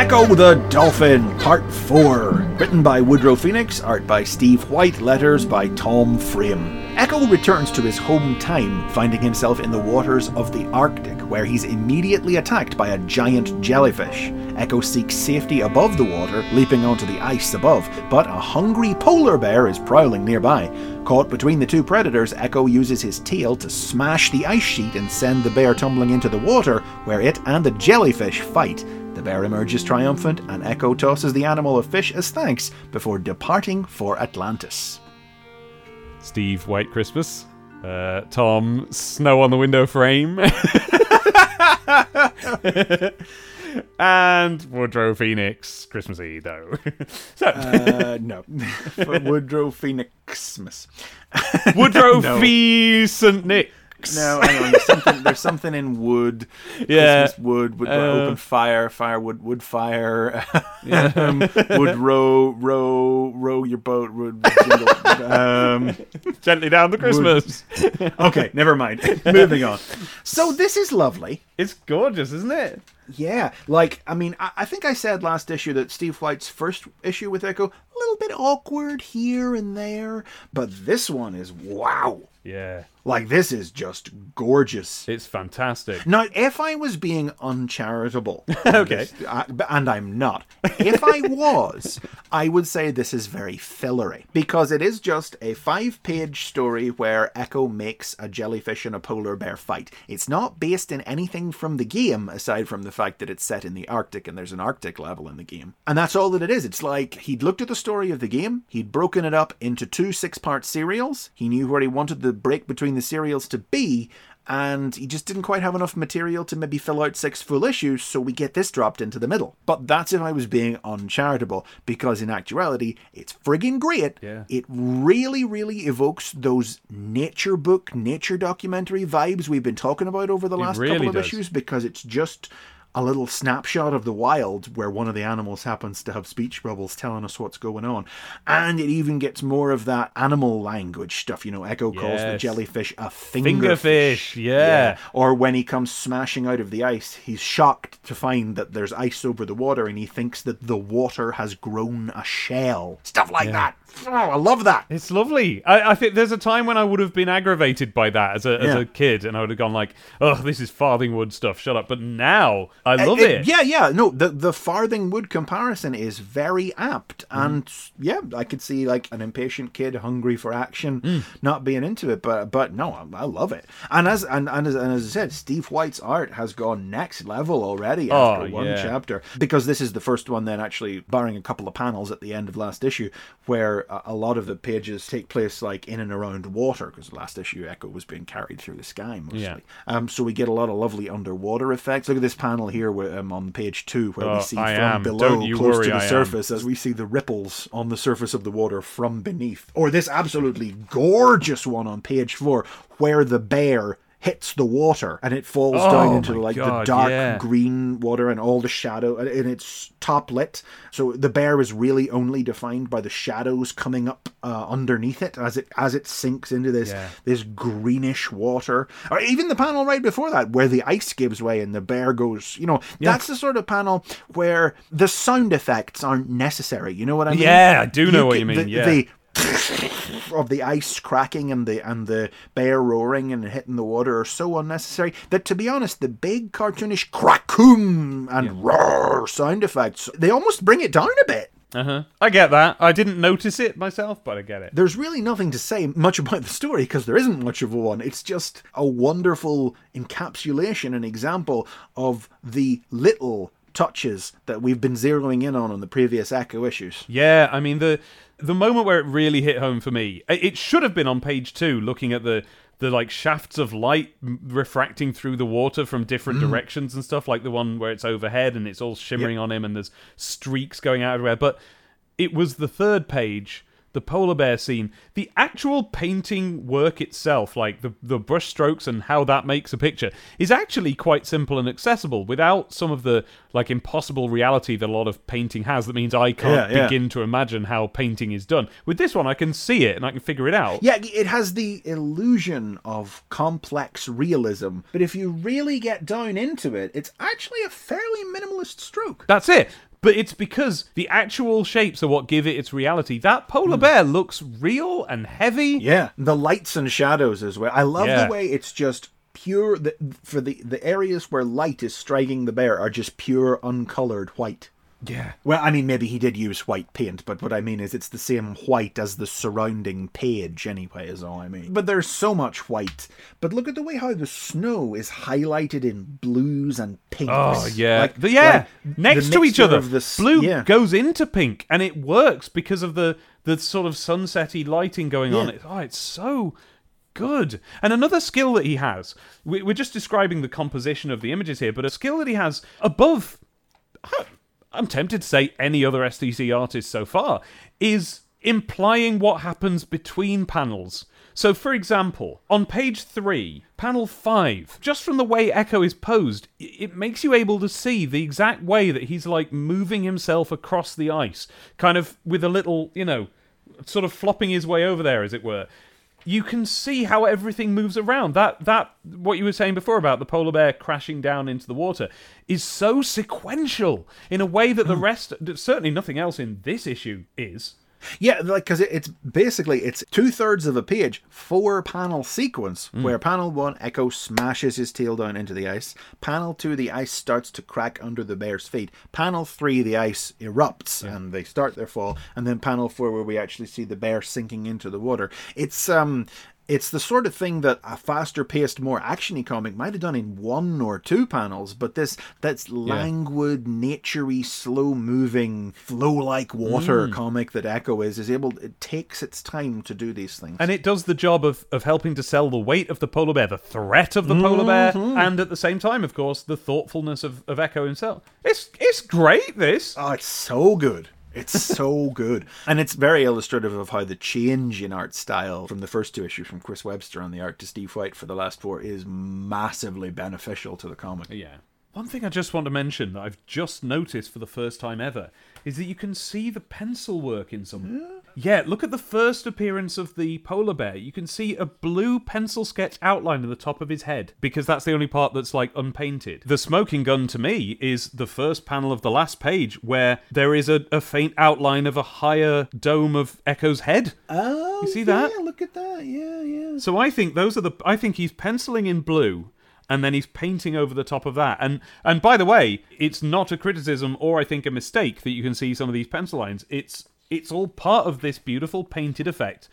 Ecco the Dolphin, Part 4. Written by Woodrow Phoenix, art by Steve White, letters by Tom Frame. Ecco returns to his home time, finding himself in the waters of the Arctic, where he's immediately attacked by a giant jellyfish. Ecco seeks safety above the water, leaping onto the ice above, but a hungry polar bear is prowling nearby. Caught between the two predators, Ecco uses his tail to smash the ice sheet and send the bear tumbling into the water, where it and the jellyfish fight. The bear emerges triumphant, and Ecco tosses the animal a fish as thanks before departing for Atlantis. Steve White Christmas. Uh, Tom Snow on the window frame. and Woodrow Phoenix Christmassy though. so Uh, no. Woodrow Phoenixmas. Woodrow no. Fee No, hang on. There's something, there's something in wood. Yeah. Christmas wood, wood Uh, open fire, firewood, wood fire. um, wood row, row, row your boat. Wood, um, Gently down the Christmas. okay, never mind. Moving on. So this is lovely. It's gorgeous, isn't it? Yeah, like I mean, I, I think I said last issue that Steve White's first issue with Ecco a little bit awkward here and there, but this one is wow. Yeah. Like this is just gorgeous. It's fantastic. Now, if I was being uncharitable, Okay. this- I- and I'm not. If I was, I would say this is very fillery because it is just a five-page story where Ecco makes a jellyfish and a polar bear fight. It's not based in anything from the game aside from the fact that it's set in the Arctic and there's an Arctic level in the game, and that's all that it is. It's like he'd looked at the story of the game, he'd broken it up into two six-part serials. He knew where he wanted the break between the serials to be, and he just didn't quite have enough material to maybe fill out six full issues, so we get this dropped into the middle. But that's if I was being uncharitable, because in actuality, it's friggin' great. Yeah. It really, really evokes those nature book, nature documentary vibes we've been talking about over the last really couple of does. issues, because it's just a little snapshot of the wild where one of the animals happens to have speech bubbles telling us what's going on. And it even gets more of that animal language stuff. You know, Ecco calls the jellyfish a fingerfish. Fingerfish, yeah. Or when he comes smashing out of the ice, he's shocked to find that there's ice over the water and he thinks that the water has grown a shell. Stuff like that. Oh, I love that. It's lovely. I, I think there's a time when I would have been aggravated by that as a, as Yeah. a kid, and I would have gone like, "Oh, this is Farthingwood stuff. Shut up." But now I love Uh, it. Yeah, yeah. No, the the farthing wood comparison is very apt, Mm-hmm. and yeah, I could see like an impatient kid hungry for action Mm. not being into it, but but no, I, I love it. And as and, and as and as I said, Steve White's art has gone next level already after Oh, one yeah. chapter because this is the first one. Then actually, barring a couple of panels at the end of last issue, where a, a lot of the pages take place like in and around water, because the last issue Ecco was being carried through the sky mostly. Yeah. Um, so we get a lot of lovely underwater effects. Look at this panel here where, um, on page two, where Oh, we see I from am. below, close worry, to the I am. surface, as we see the ripples on the surface of the water from beneath. Or this absolutely gorgeous one on page four, where the bear hits the water and it falls Oh down into like God, the dark yeah. green water and all the shadow and it's top lit so the bear is really only defined by the shadows coming up uh, underneath it as it as it sinks into this Yeah. this greenish water or even the panel right before that where the ice gives way and the bear goes you know that's the sort of panel where the sound effects aren't necessary you know what i mean Yeah, I do know what you mean, the, yeah. the of the ice cracking and the and the bear roaring and hitting the water are so unnecessary that to be honest the big cartoonish crackoom and roar sound effects they almost bring it down a bit Uh-huh. I get that. I didn't notice it myself, but I get it. there's really nothing to say much about the story because there isn't much of a one. It's just a wonderful encapsulation and example of the little touches that we've been zeroing in on on the previous Ecco issues. Yeah, I mean the the moment where it really hit home for me, it should have been on page two, looking at the the like shafts of light refracting through the water from different mm. directions and stuff, like the one where it's overhead and it's all shimmering on him and there's streaks going out everywhere. But it was the third page, the polar bear scene, the actual painting work itself, like the the brush strokes and how that makes a picture, is actually quite simple and accessible without some of the like impossible reality that a lot of painting has. That means I can't Yeah, yeah. begin to imagine how painting is done. With this one, I can see it and I can figure it out. Yeah, it has the illusion of complex realism, but if you really get down into it, it's actually a fairly minimalist stroke. That's it. But it's because the actual shapes are what give it its reality. That polar hmm. bear looks real and heavy. Yeah, the lights and shadows as well. I love Yeah. the way it's just pure the, for the the areas where light is striking the bear are just pure uncolored white. Yeah. Well, I mean, maybe he did use white paint, but what I mean is it's the same white as the surrounding page, anyway, is all I mean. But there's so much white. But look at the way how the snow is highlighted in blues and pinks. Oh yeah, Like- The- yeah. like Next to each other, the blue yeah. goes into pink, and it works because of the the sort of sunsetty lighting going on. It, oh, it's so good. And another skill that he has, we, we're just describing the composition of the images here, but a skill that he has above, I'm tempted to say any other STC artist so far, is implying what happens between panels. So, for example, on page three, panel five, just from the way Ecco is posed, it makes you able to see the exact way that he's like moving himself across the ice, kind of with a little, you know, sort of flopping his way over there, as it were. You can see how everything moves around. That that what you were saying before about the polar bear crashing down into the water is so sequential in a way that the hmm. rest, certainly nothing else in this issue is. Yeah, like because it, it's basically it's two thirds of a page, four panel sequence where panel one Ecco smashes his tail down into the ice. Panel two, the ice starts to crack under the bear's feet. Panel three, the ice erupts and they start their fall. And then panel four, where we actually see the bear sinking into the water. It's um. It's the sort of thing that a faster paced, more actiony comic might have done in one or two panels, but this that's languid, naturey, slow moving, flow like water Mm. comic that Ecco is is able it takes its time to do these things. And it does the job of, of helping to sell the weight of the polar bear, the threat of the polar bear, Mm-hmm. and at the same time, of course, the thoughtfulness of, of Ecco himself. It's it's great, this. oh, it's so good. It's so good. And it's very illustrative of how the change in art style from the first two issues from Chris Webster on the art to Steve White for the last four is massively beneficial to the comic. Yeah. One thing I just want to mention that I've just noticed for the first time ever is that you can see the pencil work in some. Yeah, look at the first appearance of the polar bear. You can see a blue pencil sketch outline in the top of his head because that's the only part that's like unpainted. The smoking gun to me is the first panel of the last page where there is a, a faint outline of a higher dome of Ecco's head. Oh, You see that? Yeah, look at that. Yeah, yeah. So I think those are the. I think he's penciling in blue, and then he's painting over the top of that. And and by the way, it's not a criticism or I think a mistake that you can see some of these pencil lines. It's it's all part of this beautiful painted effect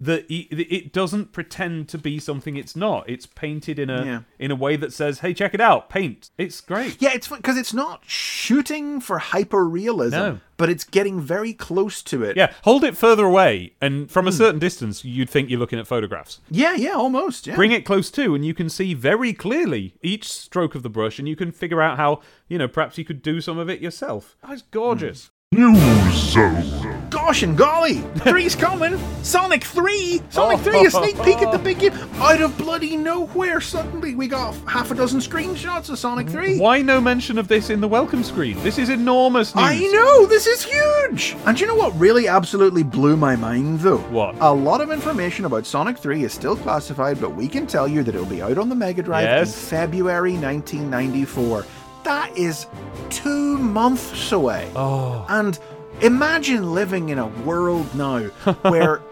that it doesn't pretend to be something it's not. It's painted in a Yeah. in a way that says, "Hey, check it out, paint." It's great. Yeah, it's because it's not shooting for hyper realism, No. but it's getting very close to it. Yeah, hold it further away, and Hmm. from a certain distance, you'd think you're looking at photographs. yeah, yeah, almost. Yeah. Bring it close to, and you can see very clearly each stroke of the brush, and you can figure out how, you know, perhaps you could do some of it yourself. Oh, it's gorgeous. News Zone. Gosh and golly, three's coming. Sonic Three, Sonic Three, a sneak peek at the big game. Out of bloody nowhere, suddenly we got half a dozen screenshots of Sonic Three. Why no mention of this in the welcome screen? This is enormous news. I know this is huge. And you know what really absolutely blew my mind though? What? A lot of information about Sonic 3 is still classified, but we can tell you that it'll be out on the Mega Drive Yes. in February 1994. That is two months away. Oh. And imagine living in a world now where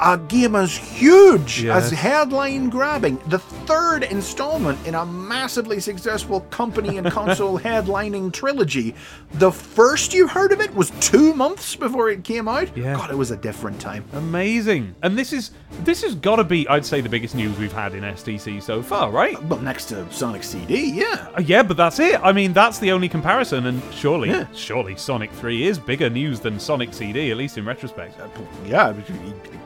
a game as huge as headline grabbing, the third installment in a massively successful company and console headlining trilogy. The first you heard of it was two months before it came out. Yeah. God, it was a different time. Amazing. And this is this has got to be, I'd say, the biggest news we've had in STC so far, right? Well, next to Sonic CD, yeah. Uh, yeah, but that's it. I mean, that's the only comparison, and surely, Yeah. surely Sonic 3 is bigger news than Sonic CD, at least in retrospect. Yeah,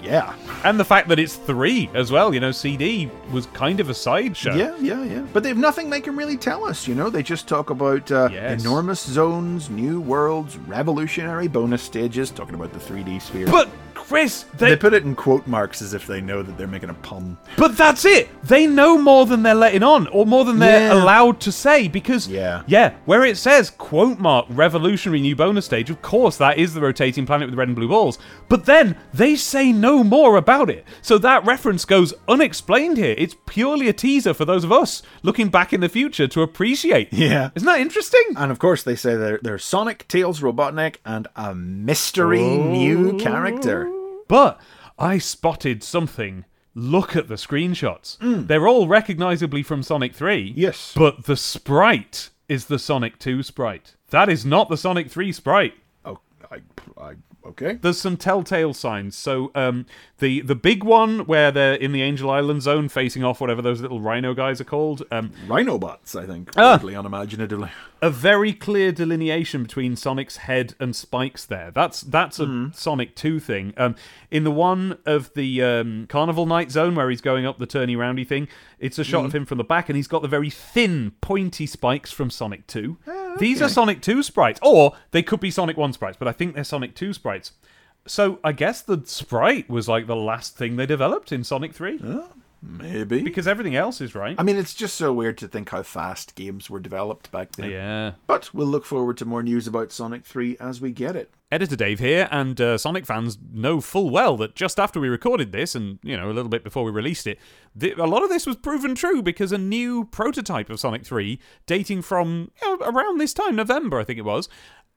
yeah. And the fact that it's three as well, you know, CD was kind of a sideshow. Yeah, yeah, yeah. But they've nothing they can really tell us, you know? They just talk about uh, Yes. enormous zones, new worlds, revolutionary bonus stages, talking about the 3D sphere. But Chris, they, they put it in quote marks as if they know that they're making a pun. but that's it. They know more than they're letting on, or more than they're Yeah. allowed to say, because Yeah. yeah, where it says quote mark revolutionary new bonus stage, of course that is the rotating planet with the red and blue balls. But then they say no more about it, so that reference goes unexplained here. It's purely a teaser for those of us looking back in the future to appreciate. Yeah. isn't that interesting? And of course, they say they're, they're Sonic, Tails, Robotnik, and a mystery Oh. new character. But I spotted something. Look at the screenshots. Mm. They're all recognizably from Sonic 3. Yes. But the sprite is the Sonic 2 sprite. That is not the Sonic 3 sprite. Oh, I, I, okay. There's some telltale signs. So um, the the big one where they're in the Angel Island zone facing off whatever those little rhino guys are called. Um, Rhinobots, I think. Ah. Totally unimaginatively. a very clear delineation between Sonic's head and spikes there. That's that's a Sonic 2 thing. Um, in the one of the um, Carnival Night Zone where he's going up the turny roundy thing, it's a shot of him from the back and he's got the very thin, pointy spikes from Sonic 2. These are Sonic 2 sprites, or they could be Sonic 1 sprites, but I think they're Sonic 2 sprites. So I guess the sprite was like the last thing they developed in Sonic 3 Maybe. because everything else is right. I mean, it's just so weird to think how fast games were developed back then. yeah. But we'll look forward to more news about Sonic 3 as we get it. Editor Dave here, and uh, Sonic fans know full well that just after we recorded this, and you know a little bit before we released it, th- a lot of this was proven true because a new prototype of Sonic 3, dating from you know, around this time, November I think it was,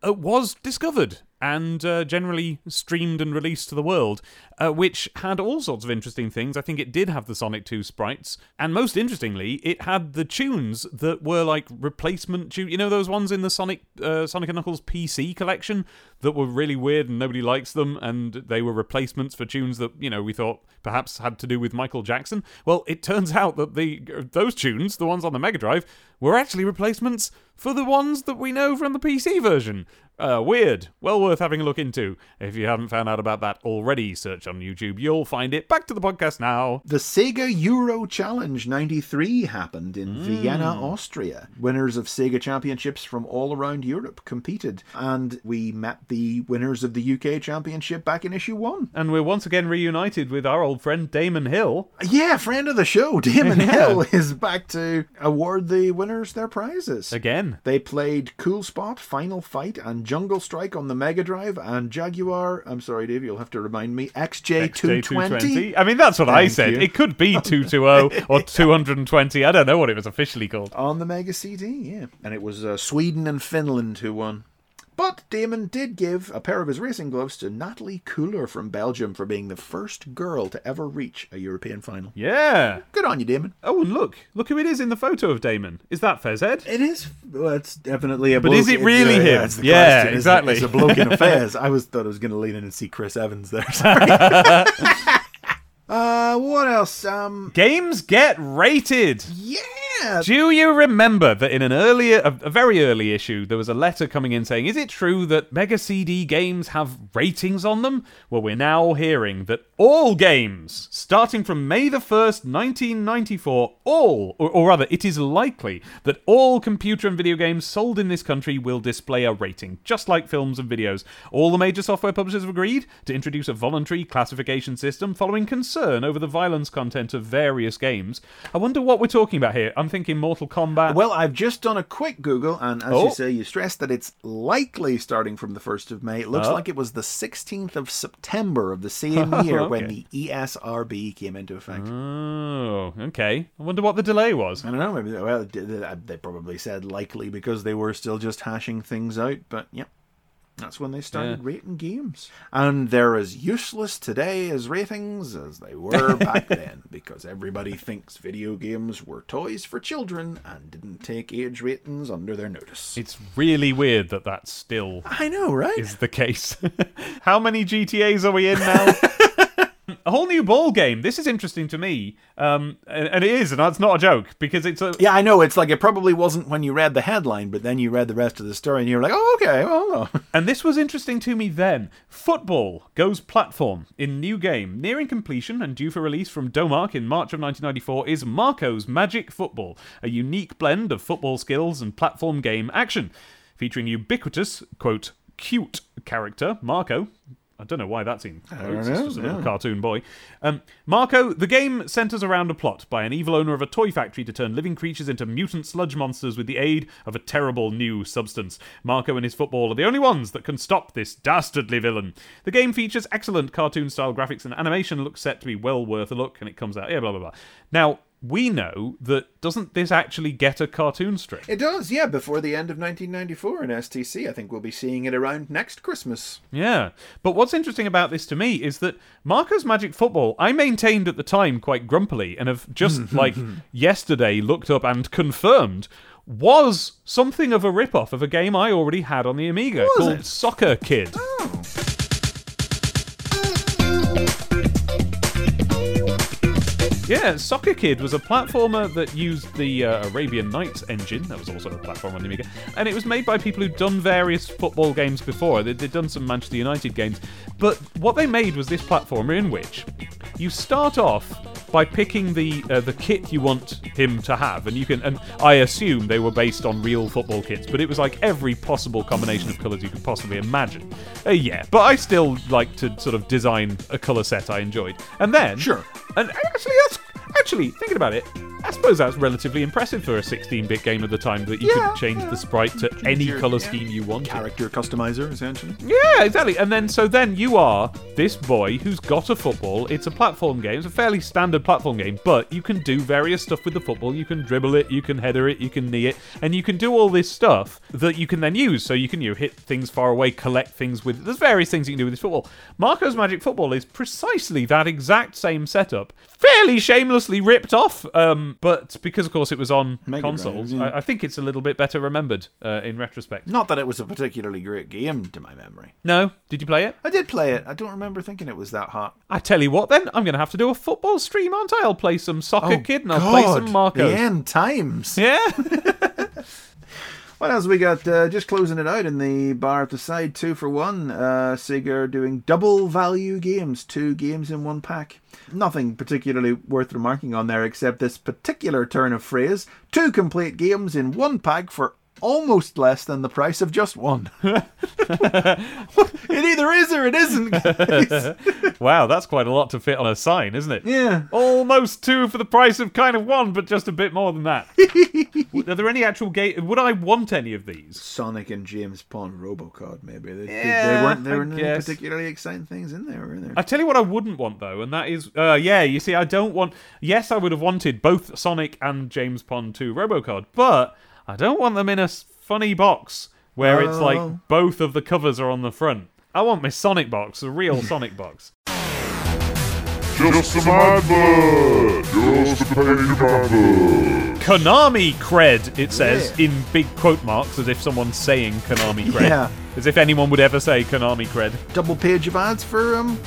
uh, was discovered and uh, generally streamed and released to the world, uh, which had all sorts of interesting things. I think it did have the Sonic 2 sprites, and most interestingly, it had the tunes that were like replacement tune. You know those ones in the Sonic uh, Sonic and Knuckles PC collection that were really weird and nobody likes them, and they were replacements for tunes that you know we thought perhaps had to do with Michael Jackson. Well, it turns out that the those tunes, the ones on the Mega Drive, were actually replacements for the ones that we know from the PC version. Uh, weird. Well worth having a look into. If you haven't found out about that already, search on YouTube. You'll find it. Back to the podcast now. The Sega Euro Challenge 93 happened in Vienna, Austria. Winners of Sega championships from all around Europe competed, and we met the winners of the UK championship back in issue 1. And we're once again reunited with our old friend Damon Hill. Yeah, friend of the show, Damon Yeah. Hill, is back to award the winners their prizes. Again. They played Cool Spot, Final Fight, and Jungle Strike on the Mega Drive, and Jaguar, I'm sorry, Dave, you'll have to remind me, XJ220 XJ220. I mean, that's what I said. you. It could be 220 or 220. I don't know what it was officially called. on the Mega CD, yeah. And it was uh, Sweden and Finland who won. But Damon did give a pair of his racing gloves to Natalie Cooler from Belgium for being the first girl to ever reach a European final. Yeah. Good on you, Damon. Oh, and look, look who it is in the photo of Damon. Is that Fezhead? It is. Well, it's definitely a. But bloke. is it It's, really uh, him? it's the Yeah, question, isn't it? exactly. It's a bloke in a fez. I was thought I was going to lean in and see Chris Evans there. Sorry. uh, what else? Um, Games get rated. yeah. Do you remember that in an earlier, a, a very early issue, there was a letter coming in saying, "Is it true that Mega CD games have ratings on them?" Well, we're now hearing that all games, starting from May the first, nineteen ninety-four, all, or, or rather, it is likely that all computer and video games sold in this country will display a rating, just like films and videos. All the major software publishers have agreed to introduce a voluntary classification system following concern over the violence content of various games. I wonder what we're talking about here. I'm thinking Mortal Kombat. Well, I've just done a quick Google, and as Oh. you say, you stressed that it's likely starting from the 1st of May. It looks Oh. like it was the 16th of September of the same year when the ESRB came into effect. Oh, okay. I wonder what the delay was. I don't know. Maybe well, they probably said likely because they were still just hashing things out. But yeah, that's when they started rating games, and they're as useless today as ratings as they were back then because everybody thinks video games were toys for children and didn't take age ratings under their notice. It's really weird that that still I know, right? is the case. How many GTAs are we in now? a whole new ball game. This is interesting to me, um, and, and it is, and that's not a joke because it's a. yeah, I know. It's like it probably wasn't when you read the headline, but then you read the rest of the story and you were like, "Oh, okay, well, no." And this was interesting to me then. Football goes platform in new game, nearing completion and due for release from Domark in March of 1994, is Marco's Magic Football, a unique blend of football skills and platform game action, featuring ubiquitous, quote, cute character, Marco. I don't know why that's in quotes. It's just a little yeah. cartoon boy. Um, Marco, the game centers around a plot by an evil owner of a toy factory to turn living creatures into mutant sludge monsters with the aid of a terrible new substance. Marco and his football are the only ones that can stop this dastardly villain. The game features excellent cartoon style graphics and animation, looks set to be well worth a look, and it comes out, yeah, blah, blah, blah. Now, we know that doesn't this actually get a cartoon strip? It does, yeah. Before the end of 1994 in STC, I think we'll be seeing it around next Christmas. Yeah. But what's interesting about this to me is that Marco's Magic Football, I maintained at the time quite grumpily and have just like yesterday looked up and confirmed was something of a rip-off of a game I already had on the Amiga Was called it? Soccer Kid. Oh. Yeah, Soccer Kid was a platformer that used the uh, Arabian Nights engine. That was also a platform on the Amiga. And it was made by people who'd done various football games before. They'd, they'd done some Manchester United games. But what they made was this platformer in which you start off by picking the uh, the kit you want him to have, and you can. And I assume they were based on real football kits, but it was like every possible combination of colours you could possibly imagine. Uh, yeah, but I still like to sort of design a colour set I enjoyed, and then Sure. and actually, that's actually thinking about it. I suppose that's relatively impressive for a 16-bit game at the time that you Yeah, could change yeah. the sprite to any your- color yeah. scheme you want. Character customizer, essentially. Yeah, exactly. And then so then you are this boy who's got a football. It's a platform game. It's a fairly standard platform game, but you can do various stuff with the football. You can dribble it, you can header it, you can knee it, and you can do all this stuff that you can then use. So you can you know, hit things far away, collect things with. There's various things you can do with this football. Marco's Magic Football is precisely that exact same setup, fairly shamelessly ripped off. Um, but because of course it was on Mega consoles, Drive, yeah. I, I think it's a little bit better remembered uh, in retrospect. Not that it was a particularly great game to my memory. No, did you play it? I did play it. I don't remember thinking it was that hot. I tell you what, then I'm going to have to do a football stream, aren't I? I'll play some soccer kid and I'll play some The end times. Yeah, What else we got? Uh, just closing it out in the bar at the side, two for one. Uh, doing double value games, two games in one pack. Nothing particularly worth remarking on there except this particular turn of phrase: two complete games in one pack for almost less than the price of just one. it either is or it isn't. wow, that's quite a lot to fit on a sign, isn't it? yeah. Almost two for the price of kind of one, but just a bit more than that. Are there any actual gate? Would I want any of these? Sonic and James Pond Robocod, maybe. They, they- Yeah, they weren't there weren't any guess. particularly exciting things in there, were there? I tell you what, I wouldn't want though, and that is, uh, yeah, you see, I don't want. Yes, I would have wanted both Sonic and James Pond 2 Robocod, but I don't want them in a funny box where it's Oh. like both of the covers are on the front. I want my Sonic box, a real Sonic box. Just some advert. Just a page of advert. Konami cred, it says Yeah. in big quote marks, as if someone's saying Konami cred. Yeah. As if anyone would ever say Konami cred. Double page of ads for um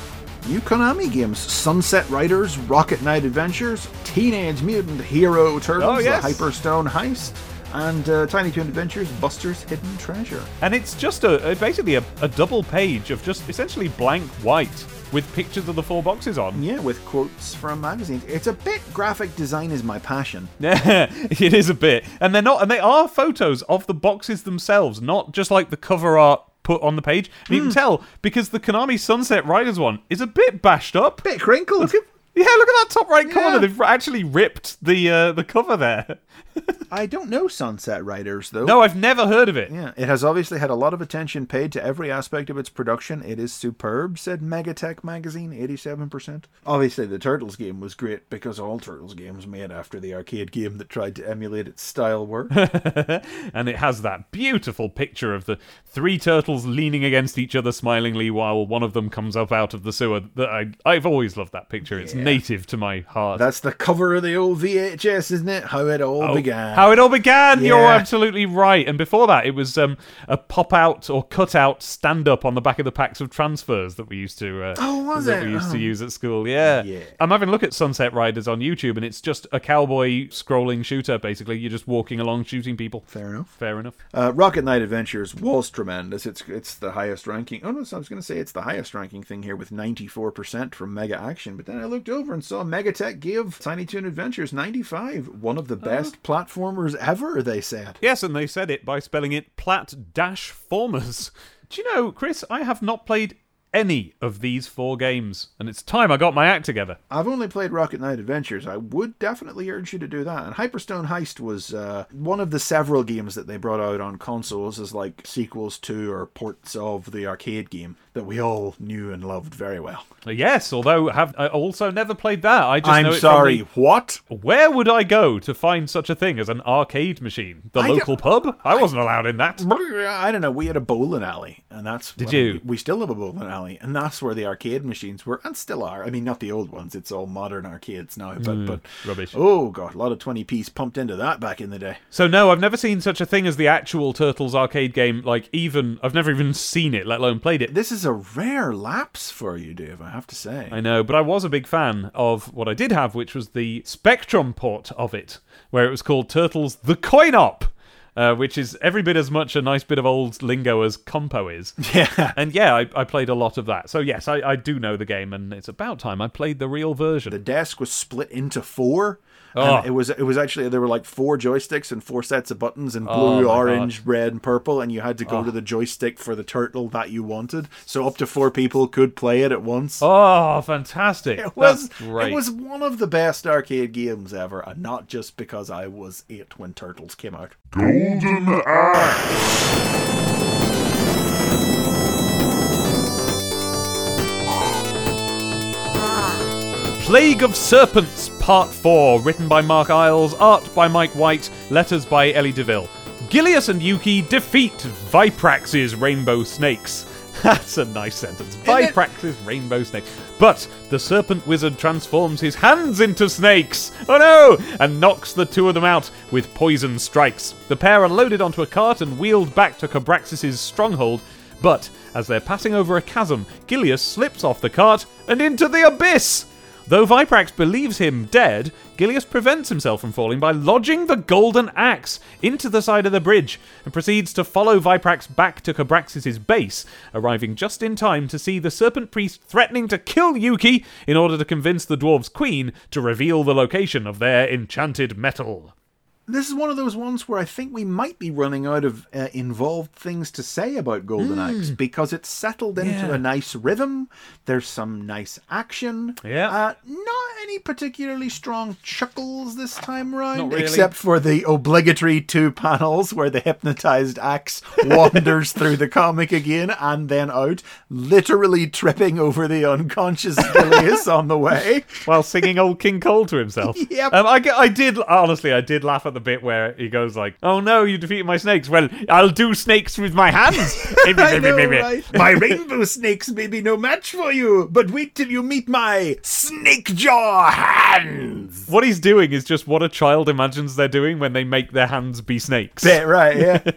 new Konami games: Sunset Riders, Rocket Knight Adventures, Teenage Mutant Hero Turtles, Oh, yes. The Hyperstone Heist, and uh, Tiny Toon Adventures: Buster's Hidden Treasure. And it's just a, a basically a, a double page of just essentially blank white with pictures of the four boxes on. Yeah, with quotes from magazines. It's a bit graphic design is my passion. Yeah, it is a bit, and they're not, and they are photos of the boxes themselves, not just like the cover art put on the page. And you can tell because the Konami Sunset Riders one is a bit bashed up. Bit crinkled. Look at Yeah, look at that top right corner. Yeah. They've actually ripped the uh, the cover there. I don't know Sunset Riders though. No, I've never heard of it. Yeah, it has obviously had a lot of attention paid to every aspect of its production. It is superb, said Megatech magazine, 87%. Obviously, the Turtles game was great because all Turtles games made after the arcade game that tried to emulate its style were. and it has that beautiful picture of the three turtles leaning against each other smilingly while one of them comes up out of the sewer. That I, I've always loved that picture. It's native to my heart. That's the cover of the old VHS, isn't it? How it all Oh, began. How it all began. You're absolutely right. And before that, it was um, a pop out or cut out stand up on the back of the packs of transfers that we used to. Uh, Oh, was that it? we used to Oh. use at school. Yeah. Yeah. I'm having a look at Sunset Riders on YouTube, and it's just a cowboy scrolling shooter. Basically, you're just walking along shooting people. Fair enough. Fair enough. Uh, Rocket Knight Adventures was tremendous. It's it's the highest ranking. Oh no, so I was going to say it's the highest ranking thing here with 94% from Mega Action. But then I looked over and saw Megatech give Tiny Toon Adventures 95. One of the best platformers ever, they said. Yes, and they said it by spelling it plat dash formers. Do you know, Chris? I have not played any of these four games, and it's time I got my act together. I've only played Rocket Knight Adventures. I would definitely urge you to do that. And Hyperstone Heist was uh, one of the several games that they brought out on consoles as like sequels to or ports of the arcade game that we all knew and loved very well. Yes, although have I also never played that. I just I'm sorry, the- what? Where would I go to find such a thing as an arcade machine? The I local pub? I wasn't allowed in that. I don't know. We had a bowling alley, and that's Did you? We, we still have a bowling alley, and that's where the arcade machines were, and still are. I mean, not the old ones. It's all modern arcades now, but but Hmm, rubbish. Oh god, a lot of twenty piece pumped into that back in the day. So no, I've never seen such a thing as the actual Turtles arcade game. Like even I've never even seen it, let alone played it. This is a rare lapse for you, Dave. I have to say. I know, but I was a big fan of what I did have, which was the Spectrum port of it, where it was called Turtles the Coin Op, uh, which is every bit as much a nice bit of old lingo as Compo is. yeah. And yeah, I, I played a lot of that. So yes, I, I do know the game, and it's about time I played the real version. The desk was split into four. Oh. And it was it was actually there were like four joysticks and four sets of buttons and Oh blue, my orange, red, and purple, and you had to go oh. to the joystick for the turtle that you wanted. So up to four people could play it at once. Oh, fantastic! It was That's great. it was one of the best arcade games ever, and not just because I was eight when Turtles came out. Golden Axe. Plague of Serpents Part 4, written by Mark Eyles, art by Mike White, letters by Ellie DeVille. Gilius and Yuki defeat Viprax's rainbow snakes. That's a nice sentence. Viprax's rainbow snakes. But the serpent wizard transforms his hands into snakes. Oh no! And knocks the two of them out with poison strikes. The pair are loaded onto a cart and wheeled back to Cabraxis' stronghold. But as they're passing over a chasm, Gilius slips off the cart and into the abyss. Though Viprax believes him dead, Gilius prevents himself from falling by lodging the golden axe into the side of the bridge and proceeds to follow Viprax back to Cabraxis' base, arriving just in time to see the serpent priest threatening to kill Yuki in order to convince the dwarves' queen to reveal the location of their enchanted metal. This is one of those ones where I think we might be running out of uh, involved things to say about Golden Axe because it's settled into. Yeah. a nice rhythm. There's some nice action. Yeah. Uh, not any particularly strong chuckles this time around, really. except for the obligatory two panels where the hypnotized axe wanders through the comic again and then out, literally tripping over the unconscious Gilius on the way. While singing Old King Cole to himself. Yep. Um, I, I did, honestly, I did laugh at the the bit where he goes like, "Oh no, you defeated my snakes. Well, I'll do snakes with my hands." Know, right? My rainbow snakes may be no match for you, but wait till you meet my snake jaw hands. What he's doing is just what a child imagines they're doing when they make their hands be snakes. Bit right, yeah.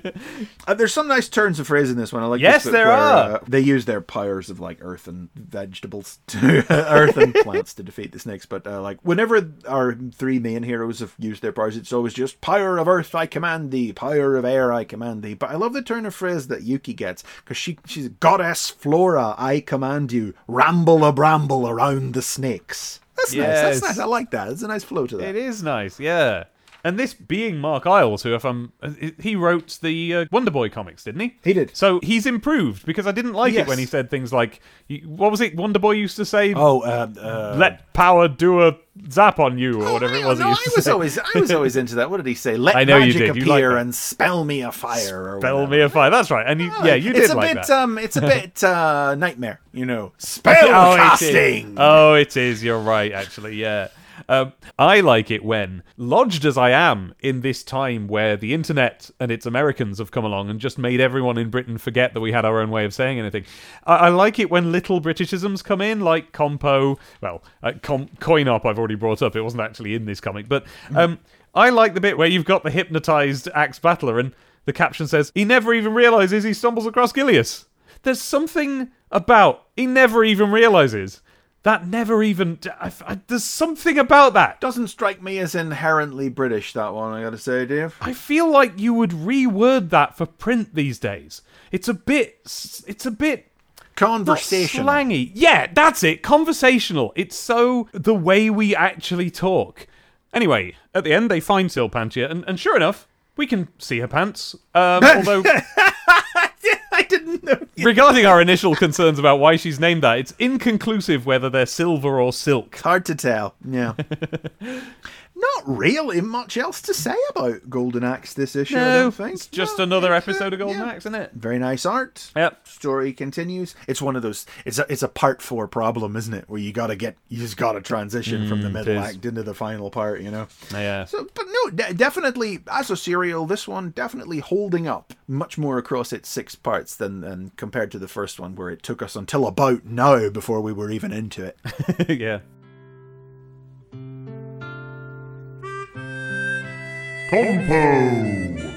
uh, there's some nice turns of phrase in this one. I like. Yes, there where, are. Uh, they use their powers of like earth and vegetables, to earth and plants to defeat the snakes. But uh, like whenever our three main heroes have used their powers, it's always just power of earth I command thee, power of air I command thee. But I love the turn of phrase that Yuki gets because she she's goddess Flora I command you, ramble a bramble around the snakes. That's nice. That's nice. I like that. It's a nice flow to that. It is nice, yeah. And this being Mark Eyles, who, if I'm, he wrote the uh, Wonder Boy comics, didn't he? He did. So he's improved because I didn't like Yes. it when he said things like, "What was it? Wonder Boy used to say, Oh, uh, uh, let power do a zap on you," or whatever it was. No, he I to was say. always I was always into that. What did he say? Let I know you magic did. You appear that. and spell me a fire. Or Spell me a fire. That's right. And you, yeah, you did it's a like bit that. um it's a bit uh nightmare, you know. Spell oh, it casting. Oh, it is. You're right, actually. Yeah. Um, I like it when, lodged as I am in this time where the internet and its Americans have come along and just made everyone in Britain forget that we had our own way of saying anything. I, I like it when little Britishisms come in, like compo. Well, uh, com- coin op. I've already brought up. It wasn't actually in this comic, but um, I like the bit where you've got the hypnotized axe battler and the caption says he never even realizes he stumbles across Gilius. There's something about he never even realizes that never even. I, I, there's something about that. Doesn't strike me as inherently British that one, I gotta say, Dave. I feel like you would reword that for print these days. It's a bit. It's a bit Conversational. Conversation. slangy. Yeah, that's it. Conversational. It's so the way we actually talk. Anyway, at the end they find Silpantia, and, and sure enough, we can see her pants. Um, although I didn't know. regarding our initial concerns about why she's named that, it's inconclusive whether they're silver or silk. Hard to tell. Yeah. Not really much else to say about Golden Axe this issue, I don't think. it's just No, another it's, episode of Golden yeah. Axe, isn't it? Very nice art. Yep. Story continues. It's one of those. It's a it's a part four problem, isn't it? Where you got to get you just got to transition from the middle Mm, act into the final part. You know. Yeah. So, but no, de- definitely as a serial, this one definitely holding up much more across its six parts than, than compared to the first one, where it took us until about now before we were even into it. yeah. Compo!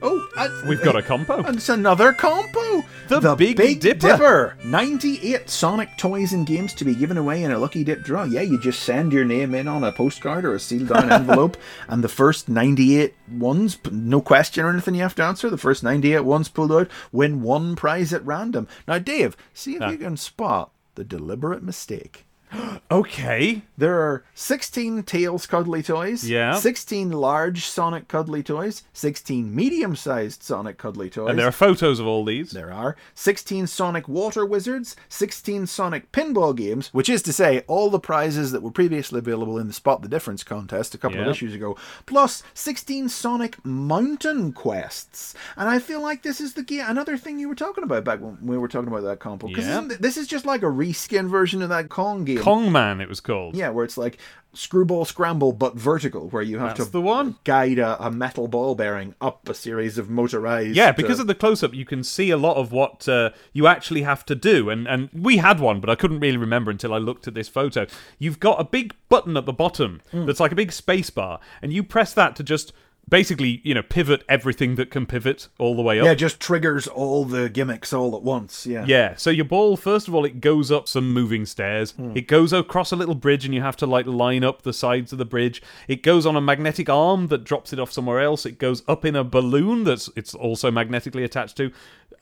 Oh, uh, We've got a compo. It's another compo. The Big Dipper. 98 Sonic toys and games to be given away in a lucky dip draw. Yeah, you just send your name in on a postcard or a sealed down envelope, and the first 98 ones, no question or anything you have to answer, the first 98 ones pulled out win one prize at random. Now, Dave, see if Ah. you can spot the deliberate mistake. Okay. There are 16 Tails cuddly toys, Yeah. 16 large Sonic cuddly toys, 16 medium sized Sonic cuddly toys. And there are photos of all these. There are 16 Sonic Water Wizards, 16 Sonic Pinball games, which is to say, all the prizes that were previously available in the Spot the Difference contest a couple of issues ago, plus 16 Sonic Mountain Quests. And I feel like this is the game, another thing you were talking about back when we were talking about that compo. Because Yeah. this is just like a reskin version of that Kong game. Kong Man, it was called. Yeah, where it's like screwball scramble but vertical, where you have That's to the one. guide a, a metal ball bearing up a series of motorized. Yeah, because uh, of the close-up, you can see a lot of what uh, you actually have to do, and and we had one, but I couldn't really remember until I looked at this photo. You've got a big button at the bottom Hmm. that's like a big space bar, and you press that to just basically, you know, pivot everything that can pivot all the way up. yeah, just triggers all the gimmicks all at once. Yeah. Yeah, so your ball, first of all, it goes up some moving stairs. Hmm. It goes across a little bridge, and you have to like line up the sides of the bridge. It goes on a magnetic arm that drops it off somewhere else. It goes up in a balloon that's it's also magnetically attached to,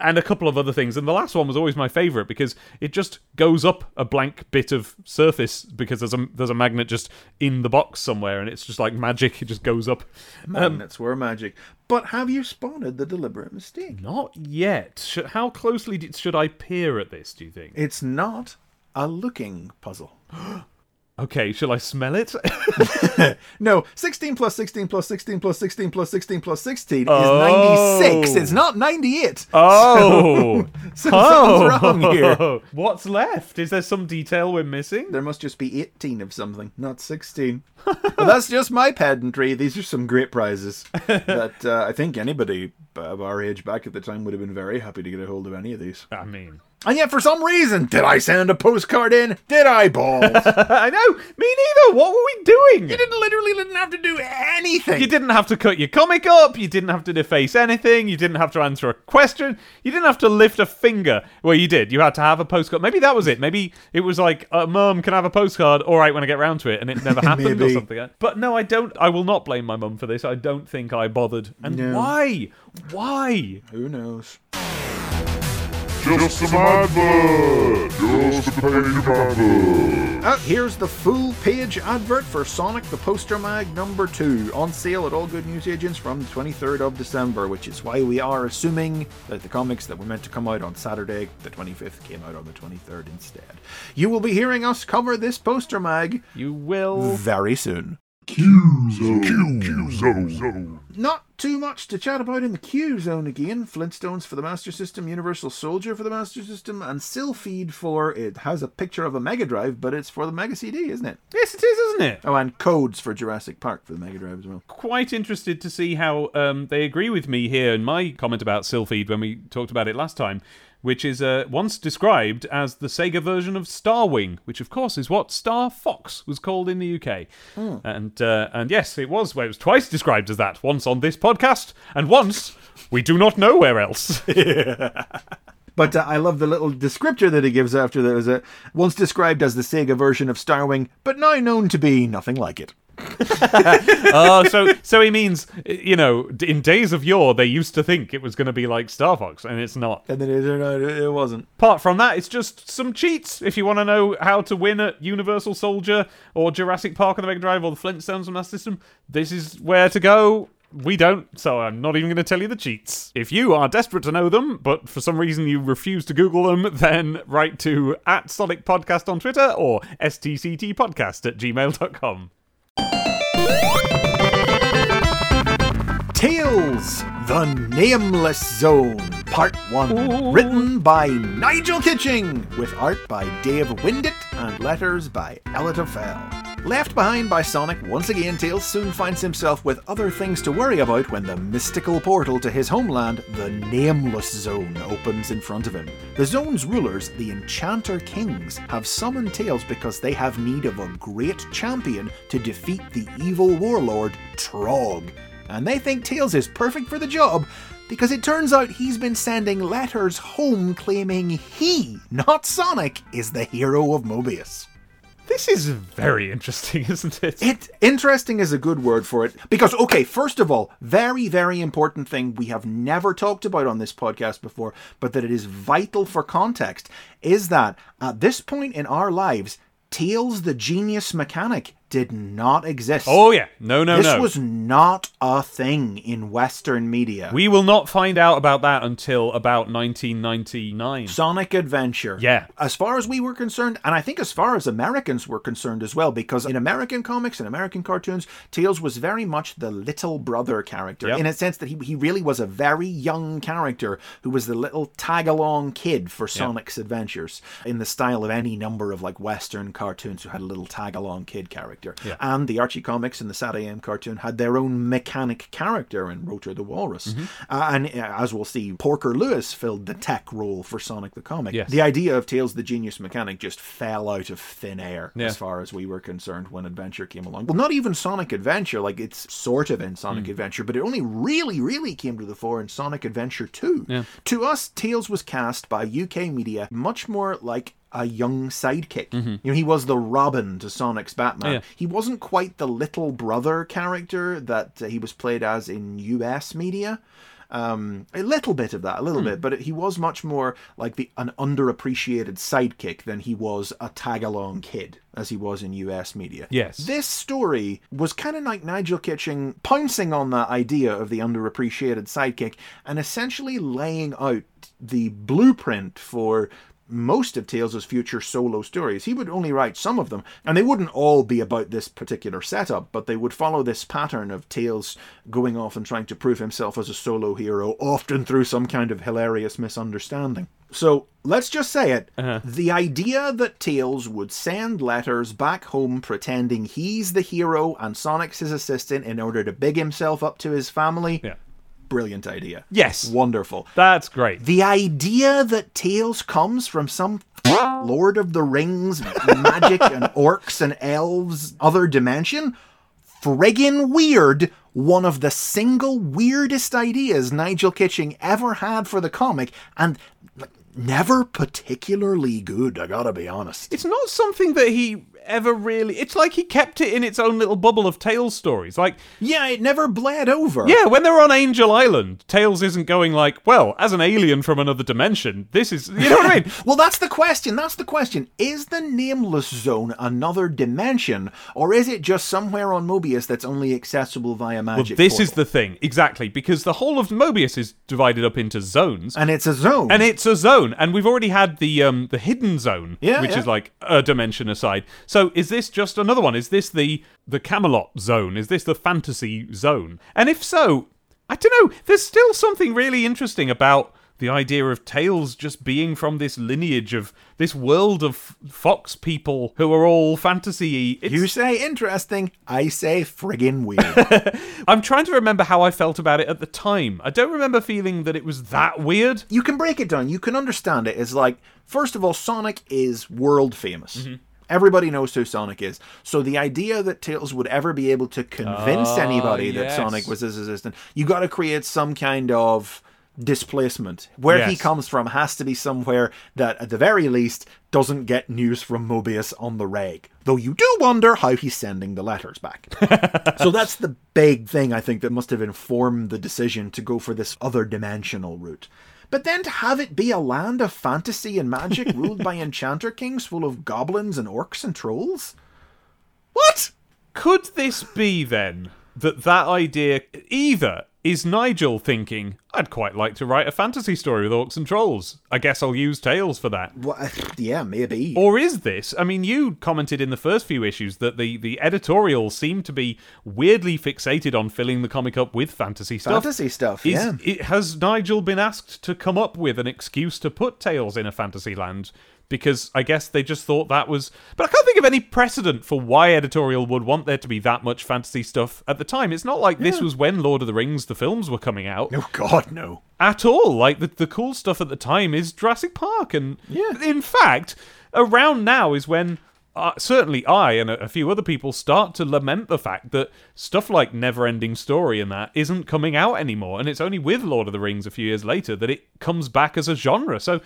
and a couple of other things. And the last one was always my favorite because it just goes up a blank bit of surface because there's a there's a magnet just in the box somewhere, and it's just like magic. It just goes up. Um, Magnets were magic. But have you spotted the deliberate mistake? Not yet. Sh- how closely d- should I peer at this? Do you think? It's not a looking puzzle. Okay, shall I smell it? No, 16 plus 16 plus 16 plus 16 plus 16 plus 16 Oh. is 96. It's not 98. oh, So something's wrong here. What's left? Is there some detail we're missing? There must just be 18 of something, not 16. but that's just my pedantry. These are some great prizes that uh, I think anybody of our age back at the time would have been very happy to get a hold of any of these. I mean, And yet, for some reason, did I send a postcard in? Did I, balls? I know. Me neither. What were we doing? you didn't literally didn't have to do anything. You didn't have to cut your comic up. You didn't have to deface anything. You didn't have to answer a question. You didn't have to lift a finger. Well, you did. You had to have a postcard. Maybe that was it. Maybe it was like, uh, "Mum, can I have a postcard?" All right, when I get round to it, and it never happened or something. But no, I don't. I will not blame my mum for this. I don't think I bothered. And No. why? Why? Who knows? Just some advert. Just a page advert. Uh, here's the full page advert for Sonic the Poster Mag number 2 on sale at all good newsagents from the 23rd of December, which is why we are assuming that the comics that were meant to come out on Saturday, the 25th, came out on the 23rd instead. You will be hearing us cover this poster mag You will. very soon. Q-Zone. Not too much to chat about in the Q zone again. Flintstones for the Master System, Universal Soldier for the Master System, and Sylpheed for it has a picture of a Mega Drive, but it's for the Mega CD, isn't it? Yes, it is, isn't it? Oh, and codes for Jurassic Park for the Mega Drive as well. quite interested to see how um, they agree with me here in my comment about Sylpheed when we talked about it last time, which is uh, once described as the Sega version of Starwing, which of course is what Star Fox was called in the UK. And uh, and yes, it was. Well, it was twice described as that. Once on this podcast, and once we do not know where else. But uh, I love the little descriptor that he gives after that. Is it once described as the Sega version of Starwing, but now known to be nothing like it. oh, so so he means you know in days of yore they used to think it was going to be like Star Fox, and it's not. And then it it wasn't. Apart from that, it's just some cheats. If you want to know how to win at Universal Soldier or Jurassic Park on the Mega Drive or the Flintstones on that system, this is where to go. We don't, so I'm not even going to tell you the cheats. If you are desperate to know them, but for some reason you refuse to Google them, then write to at Sonic Podcast on Twitter or stctpodcast at gmail.com. Tails, the Nameless Zone, Part 1. Written by Nigel Kitching, with art by Dave Windett and letters by Elitta Fell. Left behind by Sonic, once again, Tails soon finds himself with other things to worry about when the mystical portal to his homeland, the Nameless Zone, opens in front of him. The zone's rulers, the Enchanter Kings, have summoned Tails because they have need of a great champion to defeat the evil warlord, Trog and they think Tails is perfect for the job because it turns out he's been sending letters home claiming he, not Sonic, is the hero of Mobius. This is very interesting, isn't it? It interesting is a good word for it because okay, first of all, very very important thing we have never talked about on this podcast before, but that it is vital for context is that at this point in our lives, Tails the genius mechanic did not exist. Oh, yeah. No, no, this no. This was not a thing in Western media. We will not find out about that until about 1999. Sonic Adventure. Yeah. As far as we were concerned, and I think as far as Americans were concerned as well, because in American comics and American cartoons, Tails was very much the little brother character, Yep. in a sense that he, he really was a very young character who was the little tag along kid for Sonic's adventures, in the style of any number of like Western cartoons who had a little tag along kid character. Yeah. And the Archie comics and the SatAM cartoon had their own mechanic character in Rotor the Walrus. Mm-hmm. Uh, and uh, as we'll see, Porker Lewis filled the tech role for Sonic the Comic. Yes. The idea of Tails the Genius Mechanic just fell out of thin air Yeah. as far as we were concerned when Adventure came along. Well, not even Sonic Adventure, like it's sort of in. Sonic Adventure, but it only really, really came to the fore in Sonic Adventure 2. Yeah. To us, Tails was cast by UK media much more like a young sidekick. You know, he was the Robin to Sonic's Batman. Mm-hmm. Yeah. He wasn't quite the little brother character that uh, he was played as in US media. Um, a little bit of that, a little bit, but he was much more like the an underappreciated sidekick than he was a tag along kid, as he was in US media. Yes. This story was kind of like Nigel Kitching pouncing on that idea of the underappreciated sidekick and essentially laying out the blueprint for most of Tails' future solo stories. He would only write some of them, and they wouldn't all be about this particular setup, but they would follow this pattern of Tales going off and trying to prove himself as a solo hero, often through some kind of hilarious misunderstanding. So let's just say it. Uh-huh. The idea that Tails would send letters back home pretending he's the hero and Sonic's his assistant in order to big himself up to his family. Yeah. Brilliant idea. Yes. Wonderful. That's great. The idea that Tails comes from some Lord of the Rings magic and orcs and elves other dimension? Friggin' weird. One of the single weirdest ideas Nigel Kitching ever had for the comic, and never particularly good, I gotta be honest. It's not something that he ever really. It's like he kept it in its own little bubble of Tails stories. Like, Yeah, it never bled over. yeah, when they're on Angel Island, Tails isn't going like, well, as an alien from another dimension, this is. You know what I mean? Well, that's the question. That's the question. Is the Nameless Zone another dimension, or is it just somewhere on Mobius that's only accessible via magic? Well, this is the thing, exactly, because the whole of Mobius is divided up into zones. and it's a zone. and it's a zone, and we've already had the um the hidden zone, Yeah, which yeah. is like a dimension aside. So is this just another one? Is this the the Camelot zone? Is this the fantasy zone? And if so, I don't know. There's still something really interesting about the idea of Tails just being from this lineage of this world of fox people who are all fantasy. you say interesting, I say friggin' weird. I'm trying to remember how I felt about it at the time. I don't remember feeling that it was that weird. you can break it down. You can understand it as like, first of all, Sonic is world famous. Mm-hmm. Everybody knows who Sonic is. So the idea that Tails would ever be able to convince Ah, anybody that. Sonic was his assistant, you got to create some kind of displacement. Where he comes from has to be somewhere that, at the very least, doesn't get news from Mobius on the reg. Though you do wonder how he's sending the letters back. so that's the big thing I think that must have informed the decision to go for this other dimensional route. But then to have it be a land of fantasy and magic ruled by enchanter kings full of goblins and orcs and trolls? What? Could this be then that that idea either is Nigel thinking, I'd quite like to write a fantasy story with orcs and trolls. I guess I'll use Tails for that. Well, uh, yeah, maybe. Or is this? I mean, you commented in the first few issues that the, the editorial seemed to be weirdly fixated on filling the comic up with fantasy stuff. fantasy stuff, Is, yeah. it, has Nigel been asked to come up with an excuse to put Tails in a fantasy land? Because I guess they just thought that was. But I can't think of any precedent for why editorial would want there to be that much fantasy stuff at the time. It's not like this was when Lord of the Rings, the films, were coming out Oh, God, no. at all. Like the the cool stuff at the time is Jurassic Park, and Yeah. in fact, around now is when. Uh, certainly, I and a, a few other people start to lament the fact that stuff like Neverending Story and that isn't coming out anymore, and it's only with Lord of the Rings a few years later that it comes back as a genre. So,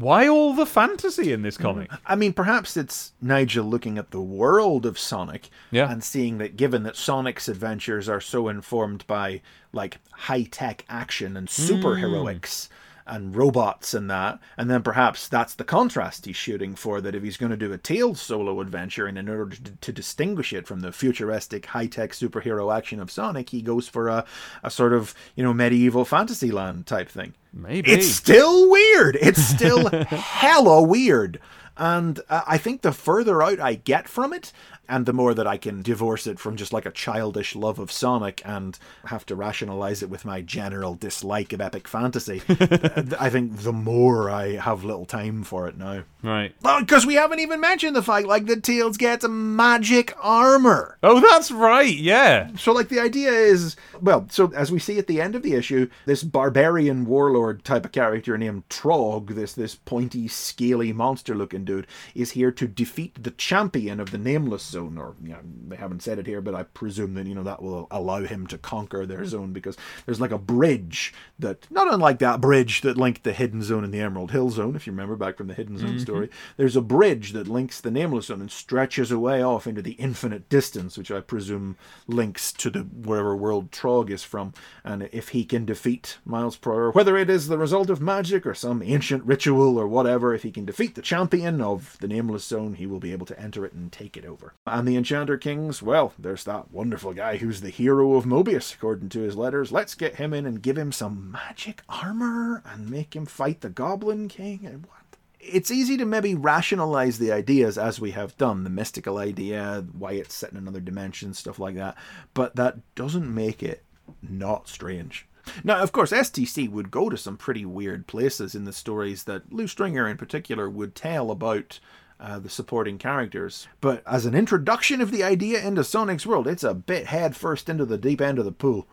why all the fantasy in this mm. comic? I mean, perhaps it's Nigel looking at the world of Sonic Yeah. and seeing that given that Sonic's adventures are so informed by like high tech action and hmm. superheroics and robots and that, and then perhaps that's the contrast he's shooting for that if he's going to do a Tails solo adventure and in order to, to distinguish it from the futuristic high tech superhero action of Sonic, he goes for a, a sort of, you know, medieval fantasy land type thing. Maybe. It's still weird. It's still hella weird. And uh, I think the further out I get from it, and the more that I can divorce it from just like a childish love of Sonic and have to rationalize it with my general dislike of epic fantasy, I think the more I have little time for it now. right. Because we haven't even mentioned the fact like that Tails gets magic armor. Oh, that's right. Yeah. So, like, the idea is, well, so as we see at the end of the issue, this barbarian warlord type of character named Trog, this this pointy, scaly, monster-looking dude, is here to defeat the champion of the Nameless Zone. Or, you know, they haven't said it here, but I presume that you know that will allow him to conquer their zone because there's like a bridge that, not unlike that bridge that linked the Hidden Zone and the Emerald Hill Zone, if you remember back from the Hidden Zone mm-hmm. story. There's a bridge that links the Nameless Zone and stretches away off into the infinite distance, which I presume links to the wherever world Trog is from. And if he can defeat Miles Prower, whether it is the result of magic or some ancient ritual or whatever, if he can defeat the champion of the Nameless Zone, he will be able to enter it and take it over. And the Enchanter Kings, well, there's that wonderful guy who's the hero of Mobius, according to his letters. Let's get him in and give him some magic armor and make him fight the Goblin King. And what? it's easy to maybe rationalize the ideas as we have done the mystical idea, why it's set in another dimension, stuff like that. But that doesn't make it not strange. Now, of course, STC would go to some pretty weird places in the stories that Lew Stringer, in particular, would tell about uh, the supporting characters. But as an introduction of the idea into Sonic's world, it's a bit head first into the deep end of the pool.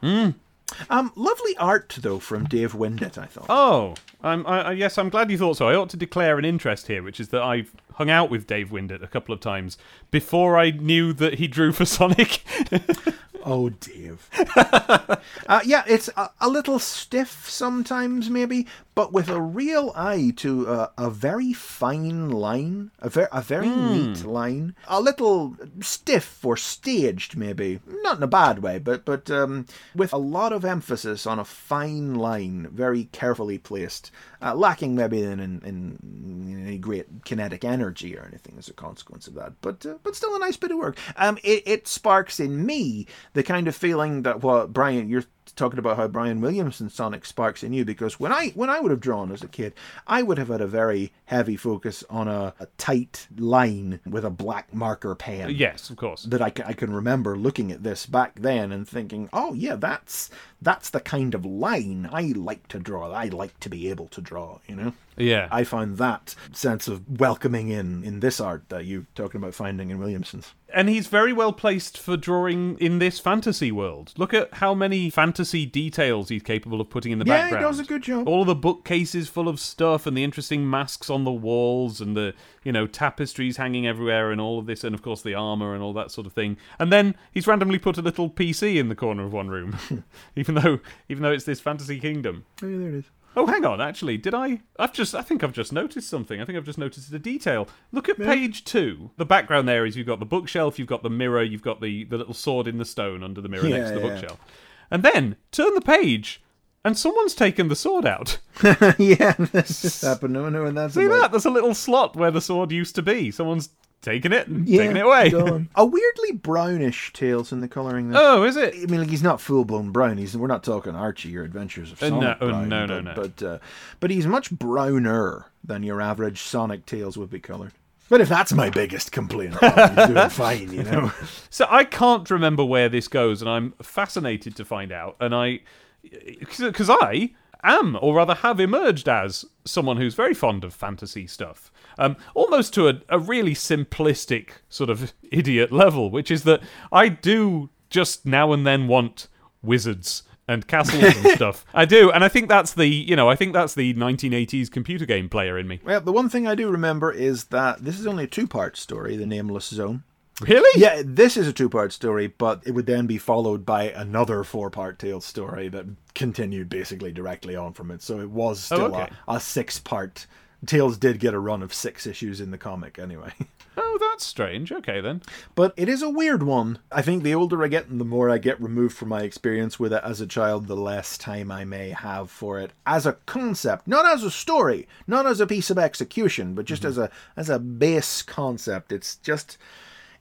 Um, lovely art though from Dave Windett, I thought. Oh, I'm, I, I- yes, I'm glad you thought so. I ought to declare an interest here, which is that I've hung out with Dave Windett a couple of times before I knew that he drew for Sonic. Oh, Dave. uh, yeah, it's a, a little stiff sometimes, maybe, but with a real eye to uh, a very fine line, a, ver- a very neat line. A little stiff or staged, maybe. Not in a bad way, but, but um, with a lot of emphasis on a fine line, very carefully placed, uh, lacking maybe in, in, in any great kinetic energy or anything as a consequence of that. But uh, but still a nice bit of work. Um, it, it sparks in me the kind of feeling that what Brian you're talking about how Brian Williamson Sonic sparks in you because when I when I would have drawn as a kid, I would have had a very heavy focus on a, a tight line with a black marker pen yes, of course. that I can, I can remember looking at this back then and thinking, oh yeah, that's that's the kind of line I like to draw. I like to be able to draw. You know, Yeah. I found that sense of welcoming in in this art that you're talking about finding in Williamson's. And he's very well placed for drawing in this fantasy world. Look at how many fantasy details he's capable of putting in the background. Yeah, he does a good job. All of the bookcases full of stuff and the interesting masks on the walls and the, you know, tapestries hanging everywhere and all of this and of course the armor and all that sort of thing. And then he's randomly put a little PC in the corner of one room. even though even though it's this fantasy kingdom. Oh, yeah, there it is. Oh, hang on. Actually, did I? I've just. I think I've just noticed something. I think I've just noticed a detail. Look at page two. The background there is you've got the bookshelf, you've got the mirror, you've got the the little sword in the stone under the mirror Yeah, next to the yeah. bookshelf, and then turn the page, and someone's taken the sword out. yeah, this just happened. No, no, and that's See about- that? There's a little slot where the sword used to be. Someone's taken it and Yeah, taken it away. a weirdly brownish tails in the colouring. Oh, is it? I mean, like he's not full blown brown. He's we're not talking Archie or Adventures of Uh, Sonic. no, oh, brown, no, no, but, no. But uh, but he's much browner than your average Sonic tails would be coloured. But if that's my biggest complaint, well, he's doing fine, you know. So I can't remember where this goes, and I'm fascinated to find out. And I, because I am, or rather have emerged as someone who's very fond of fantasy stuff, um, almost to a, a really simplistic sort of idiot level, which is that I do just now and then want wizards and castles and stuff. I do, and I think that's the, you know, I think that's the 1980s computer game player in me. Well, the one thing I do remember is that this is only a two part story, The Nameless Zone. Really? Yeah, this is a two part story, but it would then be followed by another four part tale story that continued basically directly on from it. So it was still okay. a, a six part. Tails did get a run of six issues in the comic anyway. Oh, that's strange. Okay then. But it is a weird one. I think the older I get and the more I get removed from my experience with it as a child, the less time I may have for it as a concept, not as a story, not as a piece of execution, but just as a as a base concept. It's just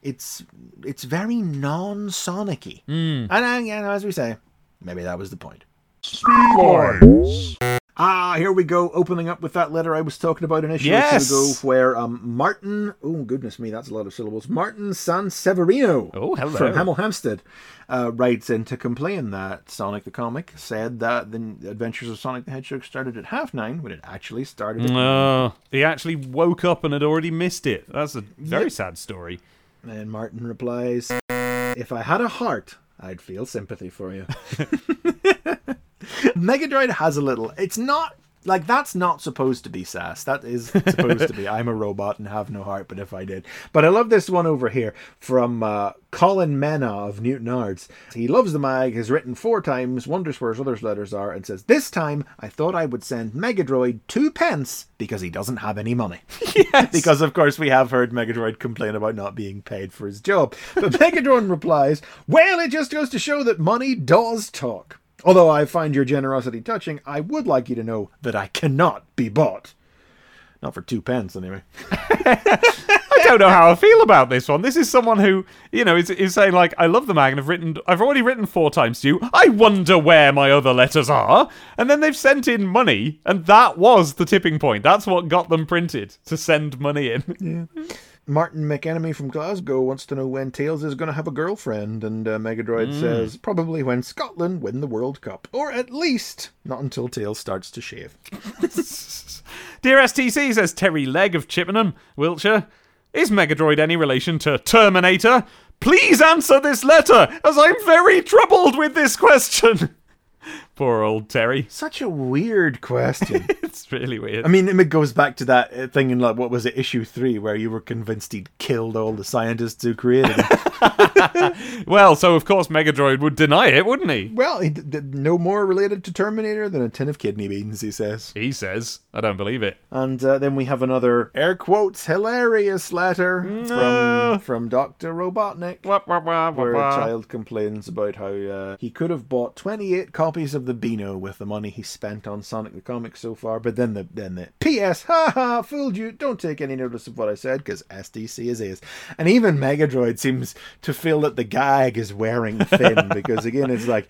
it's it's very non-sonicy. And uh, you know, as we say, maybe that was the point. Speedlines. Ah, here we go, opening up with that letter I was talking about an issue Yes! ago, where um, Martin, oh goodness me, that's a lot of syllables. Martin San Severino Oh, hello. from Hemel Hempstead uh, writes in to complain that Sonic the Comic said that the Adventures of Sonic the Hedgehog started at half nine when it actually started at Oh, he actually woke up and had already missed it. That's a very sad story. And Martin replies, If I had a heart, I'd feel sympathy for you. Megadroid has a little. It's not. Like, that's not supposed to be sass. That is supposed to be, I'm a robot and have no heart, but if I did. But I love this one over here from uh, Colin Mena of Newtownards. He loves the mag, has written four times, wonders where his other letters are, and says, This time I thought I would send Megadroid two pence because he doesn't have any money. Yes. because of course we have heard Megadroid complain about not being paid for his job. But Megadroid replies, "Well, it just goes to show that money does talk. Although I find your generosity touching, I would like you to know that I cannot be bought. Not for two pence, anyway. I don't know how I feel about this one. This is someone who, you know, is, is saying like, I love the mag and I've written, I've already written four times to you. I wonder where my other letters are. And then they've sent in money, and that was the tipping point. That's what got them printed to send money in. Martin McEnemy from Glasgow wants to know when Tails is going to have a girlfriend, and uh, Megadroid says probably when Scotland win the World Cup, or at least not until Tails starts to shave. Dear STC says Terry Legg of Chippenham, Wiltshire. Is Megadroid any relation to Terminator? Please answer this letter, as I'm very troubled with this question. Poor old Terry. Such a weird question. It's really weird. I mean, it goes back to that uh, thing in like what was it, issue three, where you were convinced he'd killed all the scientists who created him. well, so of course Megadroid would deny it, wouldn't he? well, he d- d- no more related to Terminator than a tin of kidney beans, he says. He says. I don't believe it. And uh, then we have another air quotes hilarious letter No. from from Doctor Robotnik. Wah, wah, wah, where a child complains about how uh, he could have bought 28 copies of the Beano with the money he spent on Sonic the Comic so far, but then the then the P.S. Ha ha, fooled you. Don't take any notice of what I said because SDC is is. And even Megadroid seems to feel that the gag is wearing thin because again it's like.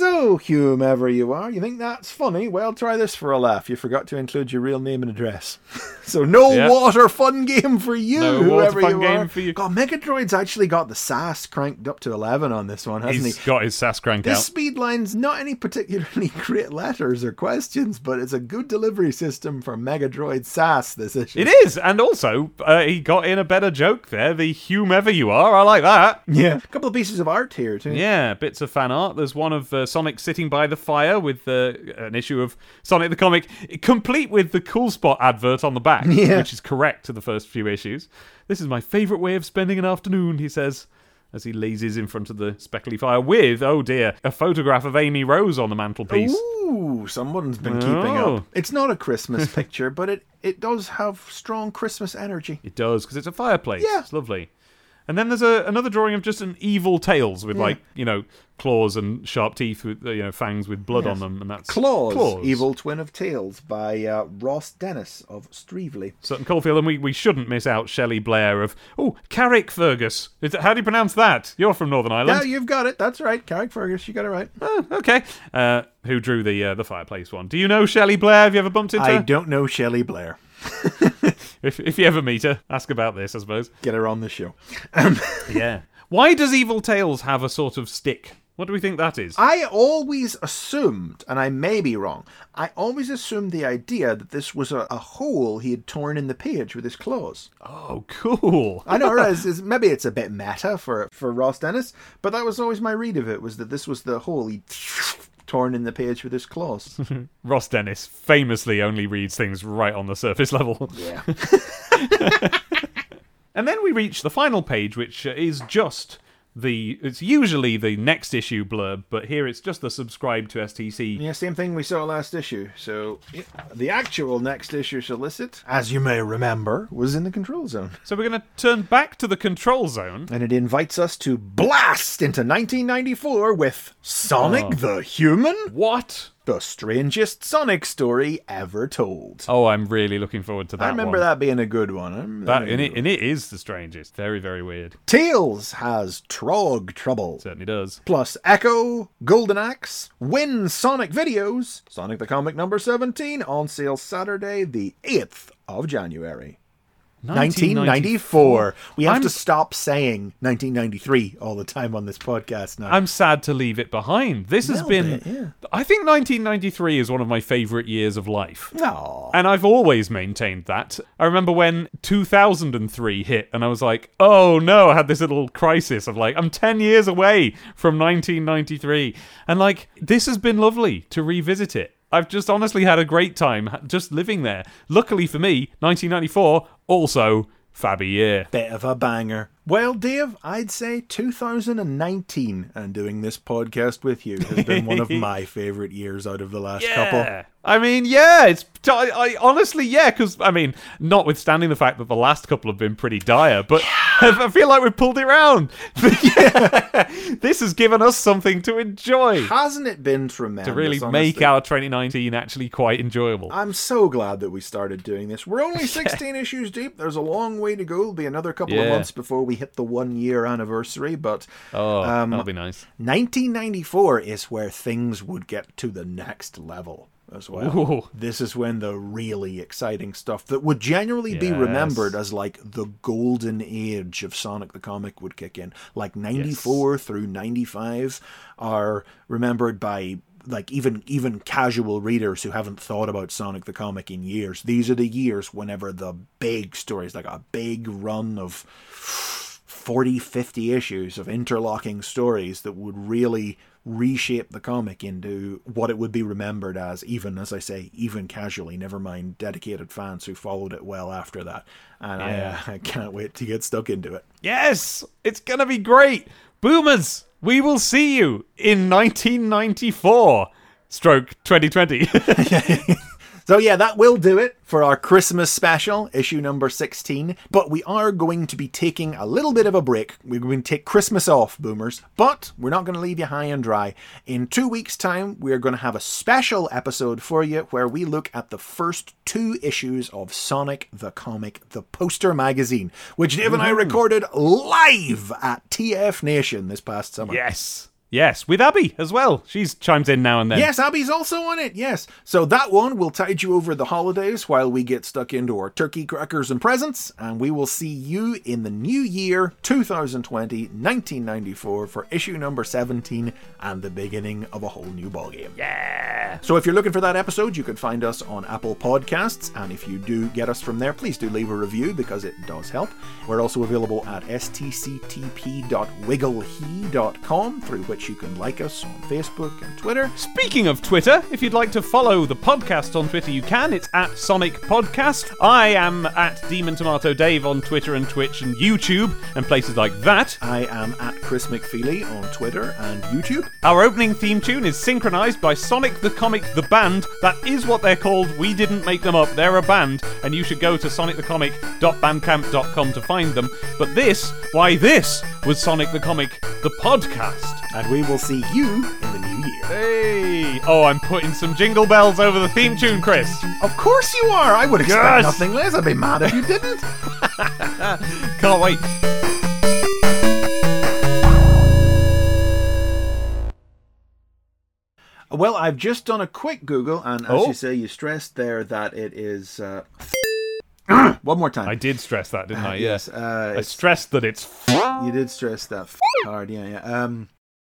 So, whomever you are, you think that's funny? Well, try this for a laugh. You forgot to include your real name and address. so, no Yeah. water fun game for you, No water fun you game are. for you. God, Megadroid's actually got the SAS cranked up to 11 on this one, hasn't He's he? got his sass crank This out. speed line's not any particularly great letters or questions, but it's a good delivery system for Megadroid SAS this issue. It is, and also uh, he got in a better joke there. The whomever you are, I like that. Yeah. A couple of pieces of art here, too. Yeah, bits of fan art. There's one of uh, Sonic sitting by the fire with an issue of Sonic the Comic, complete with the Cool Spot advert on the back, Yeah. which is correct to the first few issues. This is my favourite way of spending an afternoon, he says. As he lazes in front of the speckly fire with, oh dear, a photograph of Amy Rose on the mantelpiece. Ooh, someone's been keeping Oh. up. It's not a Christmas picture, but it, it does have strong Christmas energy. It does because it's a fireplace. Yeah. It's lovely. And then there's a, another drawing of just an evil tails with like you know claws and sharp teeth with you know fangs with blood on them, and that's Claws, Evil Twin of tails by uh, Ross Dennis of Streetly. Sutton Coldfield, and we, we shouldn't miss out Shelley Blair of oh Carrick Fergus. Is it, how do you pronounce that? You're from Northern Ireland. Yeah, you've got it. That's right. Carrick Fergus, you got it right. Oh, okay. Uh, who drew the uh, the fireplace one? Do you know Shelley Blair? Have you ever bumped into I her? don't know Shelley Blair. If, if you ever meet her, ask about this, I suppose. Get her on the show. Yeah. Why does Evil Tails have a sort of stick? What do we think that is? I always assumed, and I may be wrong, I always assumed the idea that this was a, a hole he had torn in the page with his claws. Oh, cool. I know, right, it's, it's- maybe it's a bit meta for, for Ross Dennis, but that was always my read of it, was that this was the hole he torn in the page with his claws. Ross Dennis famously only reads things right on the surface level. yeah. And then we reach the final page, which is just the. It's usually the next issue blurb, but here it's just the subscribe to STC. Yeah, same thing we saw last issue. So, the actual next issue solicit, as you may remember, was in the control zone. So we're going to turn back to the control zone. And it invites us to blast into 1994 with Sonic oh. the Human, What? The strangest Sonic story ever told. Oh, I'm really looking forward to that. I remember one. that being a good one. I That and it, and it is the strangest. Very, very weird. Tails has Trog trouble. Certainly does. Plus Ecco, Golden Axe, Win Sonic videos, Sonic the Comic number 17 on sale Saturday, the 8th of January. 1994. We have I'm- to stop saying 1993 all the time on this podcast now. I'm sad to leave it behind. This has been. bit, yeah. I think 1993 is one of my favourite years of life. Aw. And I've always maintained that. I remember when 2003 hit, and I was like, oh no, I had this little crisis of like, I'm 10 years away from 1993. And like, this has been lovely to revisit it. I've just honestly had a great time just living there. Luckily for me, 1994, also Fabby year. Bit of a banger. Well, Dave, I'd say 2019 and doing this podcast with you has been one of my favorite years out of the last couple. I mean, yeah, it's. I, I honestly, yeah, because I mean, notwithstanding the fact that the last couple have been pretty dire, but I feel like we've pulled it around. this has given us something to enjoy, Hasn't it been tremendous? to really honestly? make our 2019 actually quite enjoyable. I'm so glad that we started doing this. We're only 16 issues deep. There's a long way to go. It'll be another couple of months before we hit the one year anniversary, but oh, um, that'll be nice. 1994 is where things would get to the next level as well. Ooh. This is when the really exciting stuff that would generally be remembered as like the golden age of Sonic the Comic would kick in. Like 94 through 95 are remembered by like even even casual readers who haven't thought about Sonic the Comic in years. These are the years whenever the big stories like a big run of 40, 50 issues of interlocking stories that would really reshape the comic into what it would be remembered as, even, as I say, even casually, never mind dedicated fans who followed it well after that. And Yeah. I, uh, I can't wait to get stuck into it. Yes, it's gonna be great, boomers. We will see you in 1994. Stroke 2020. So yeah, that will do it for our Christmas special, issue number 16. But we are going to be taking a little bit of a break. We're going to take Christmas off, boomers. But we're not going to leave you high and dry. In two weeks' time, we are going to have a special episode for you where we look at the first two issues of Sonic the Comic, the poster magazine, which Dave and I mm-hmm. recorded live at TF Nation this past summer. yes, yes, with Abby as well. She's chimes in now and then. Yes, Abby's also on it. Yes. So that one will tide you over the holidays while we get stuck into our turkey crackers and presents. And we will see you in the new year, 2020, 1994, for issue number 17 and the beginning of a whole new ballgame. Yeah. So if you're looking for that episode, you can find us on Apple Podcasts. And if you do get us from there, please do leave a review because it does help. We're also available at stctp.wigglehe.com, through which you can like us on Facebook and Twitter. Speaking of Twitter, if you'd like to follow the podcast on Twitter, you can. It's at Sonic Podcast. I am at Demon Tomato Dave on Twitter and Twitch and YouTube and places like that. I am at Chris McFeely on Twitter and YouTube. Our opening theme tune is synchronized by Sonic the Comic the Band. That is what they're called. We didn't make them up. They're a band, and you should go to sonicthecomic.bandcamp.com to find them. But this, why this was Sonic the Comic the podcast. And we will see you in the new year. Hey! Oh, I'm putting some jingle bells over the theme tune, Chris. Of course you are. I would expect Yes. nothing less. I'd be mad if you didn't. Can't wait. well, I've just done a quick Google, and as Oh. you say, you stressed there that it is. Uh... One more time. I did stress that, didn't I? Yes. Yes. Uh, I stressed that it's. you did stress that hard. Yeah, yeah. Um,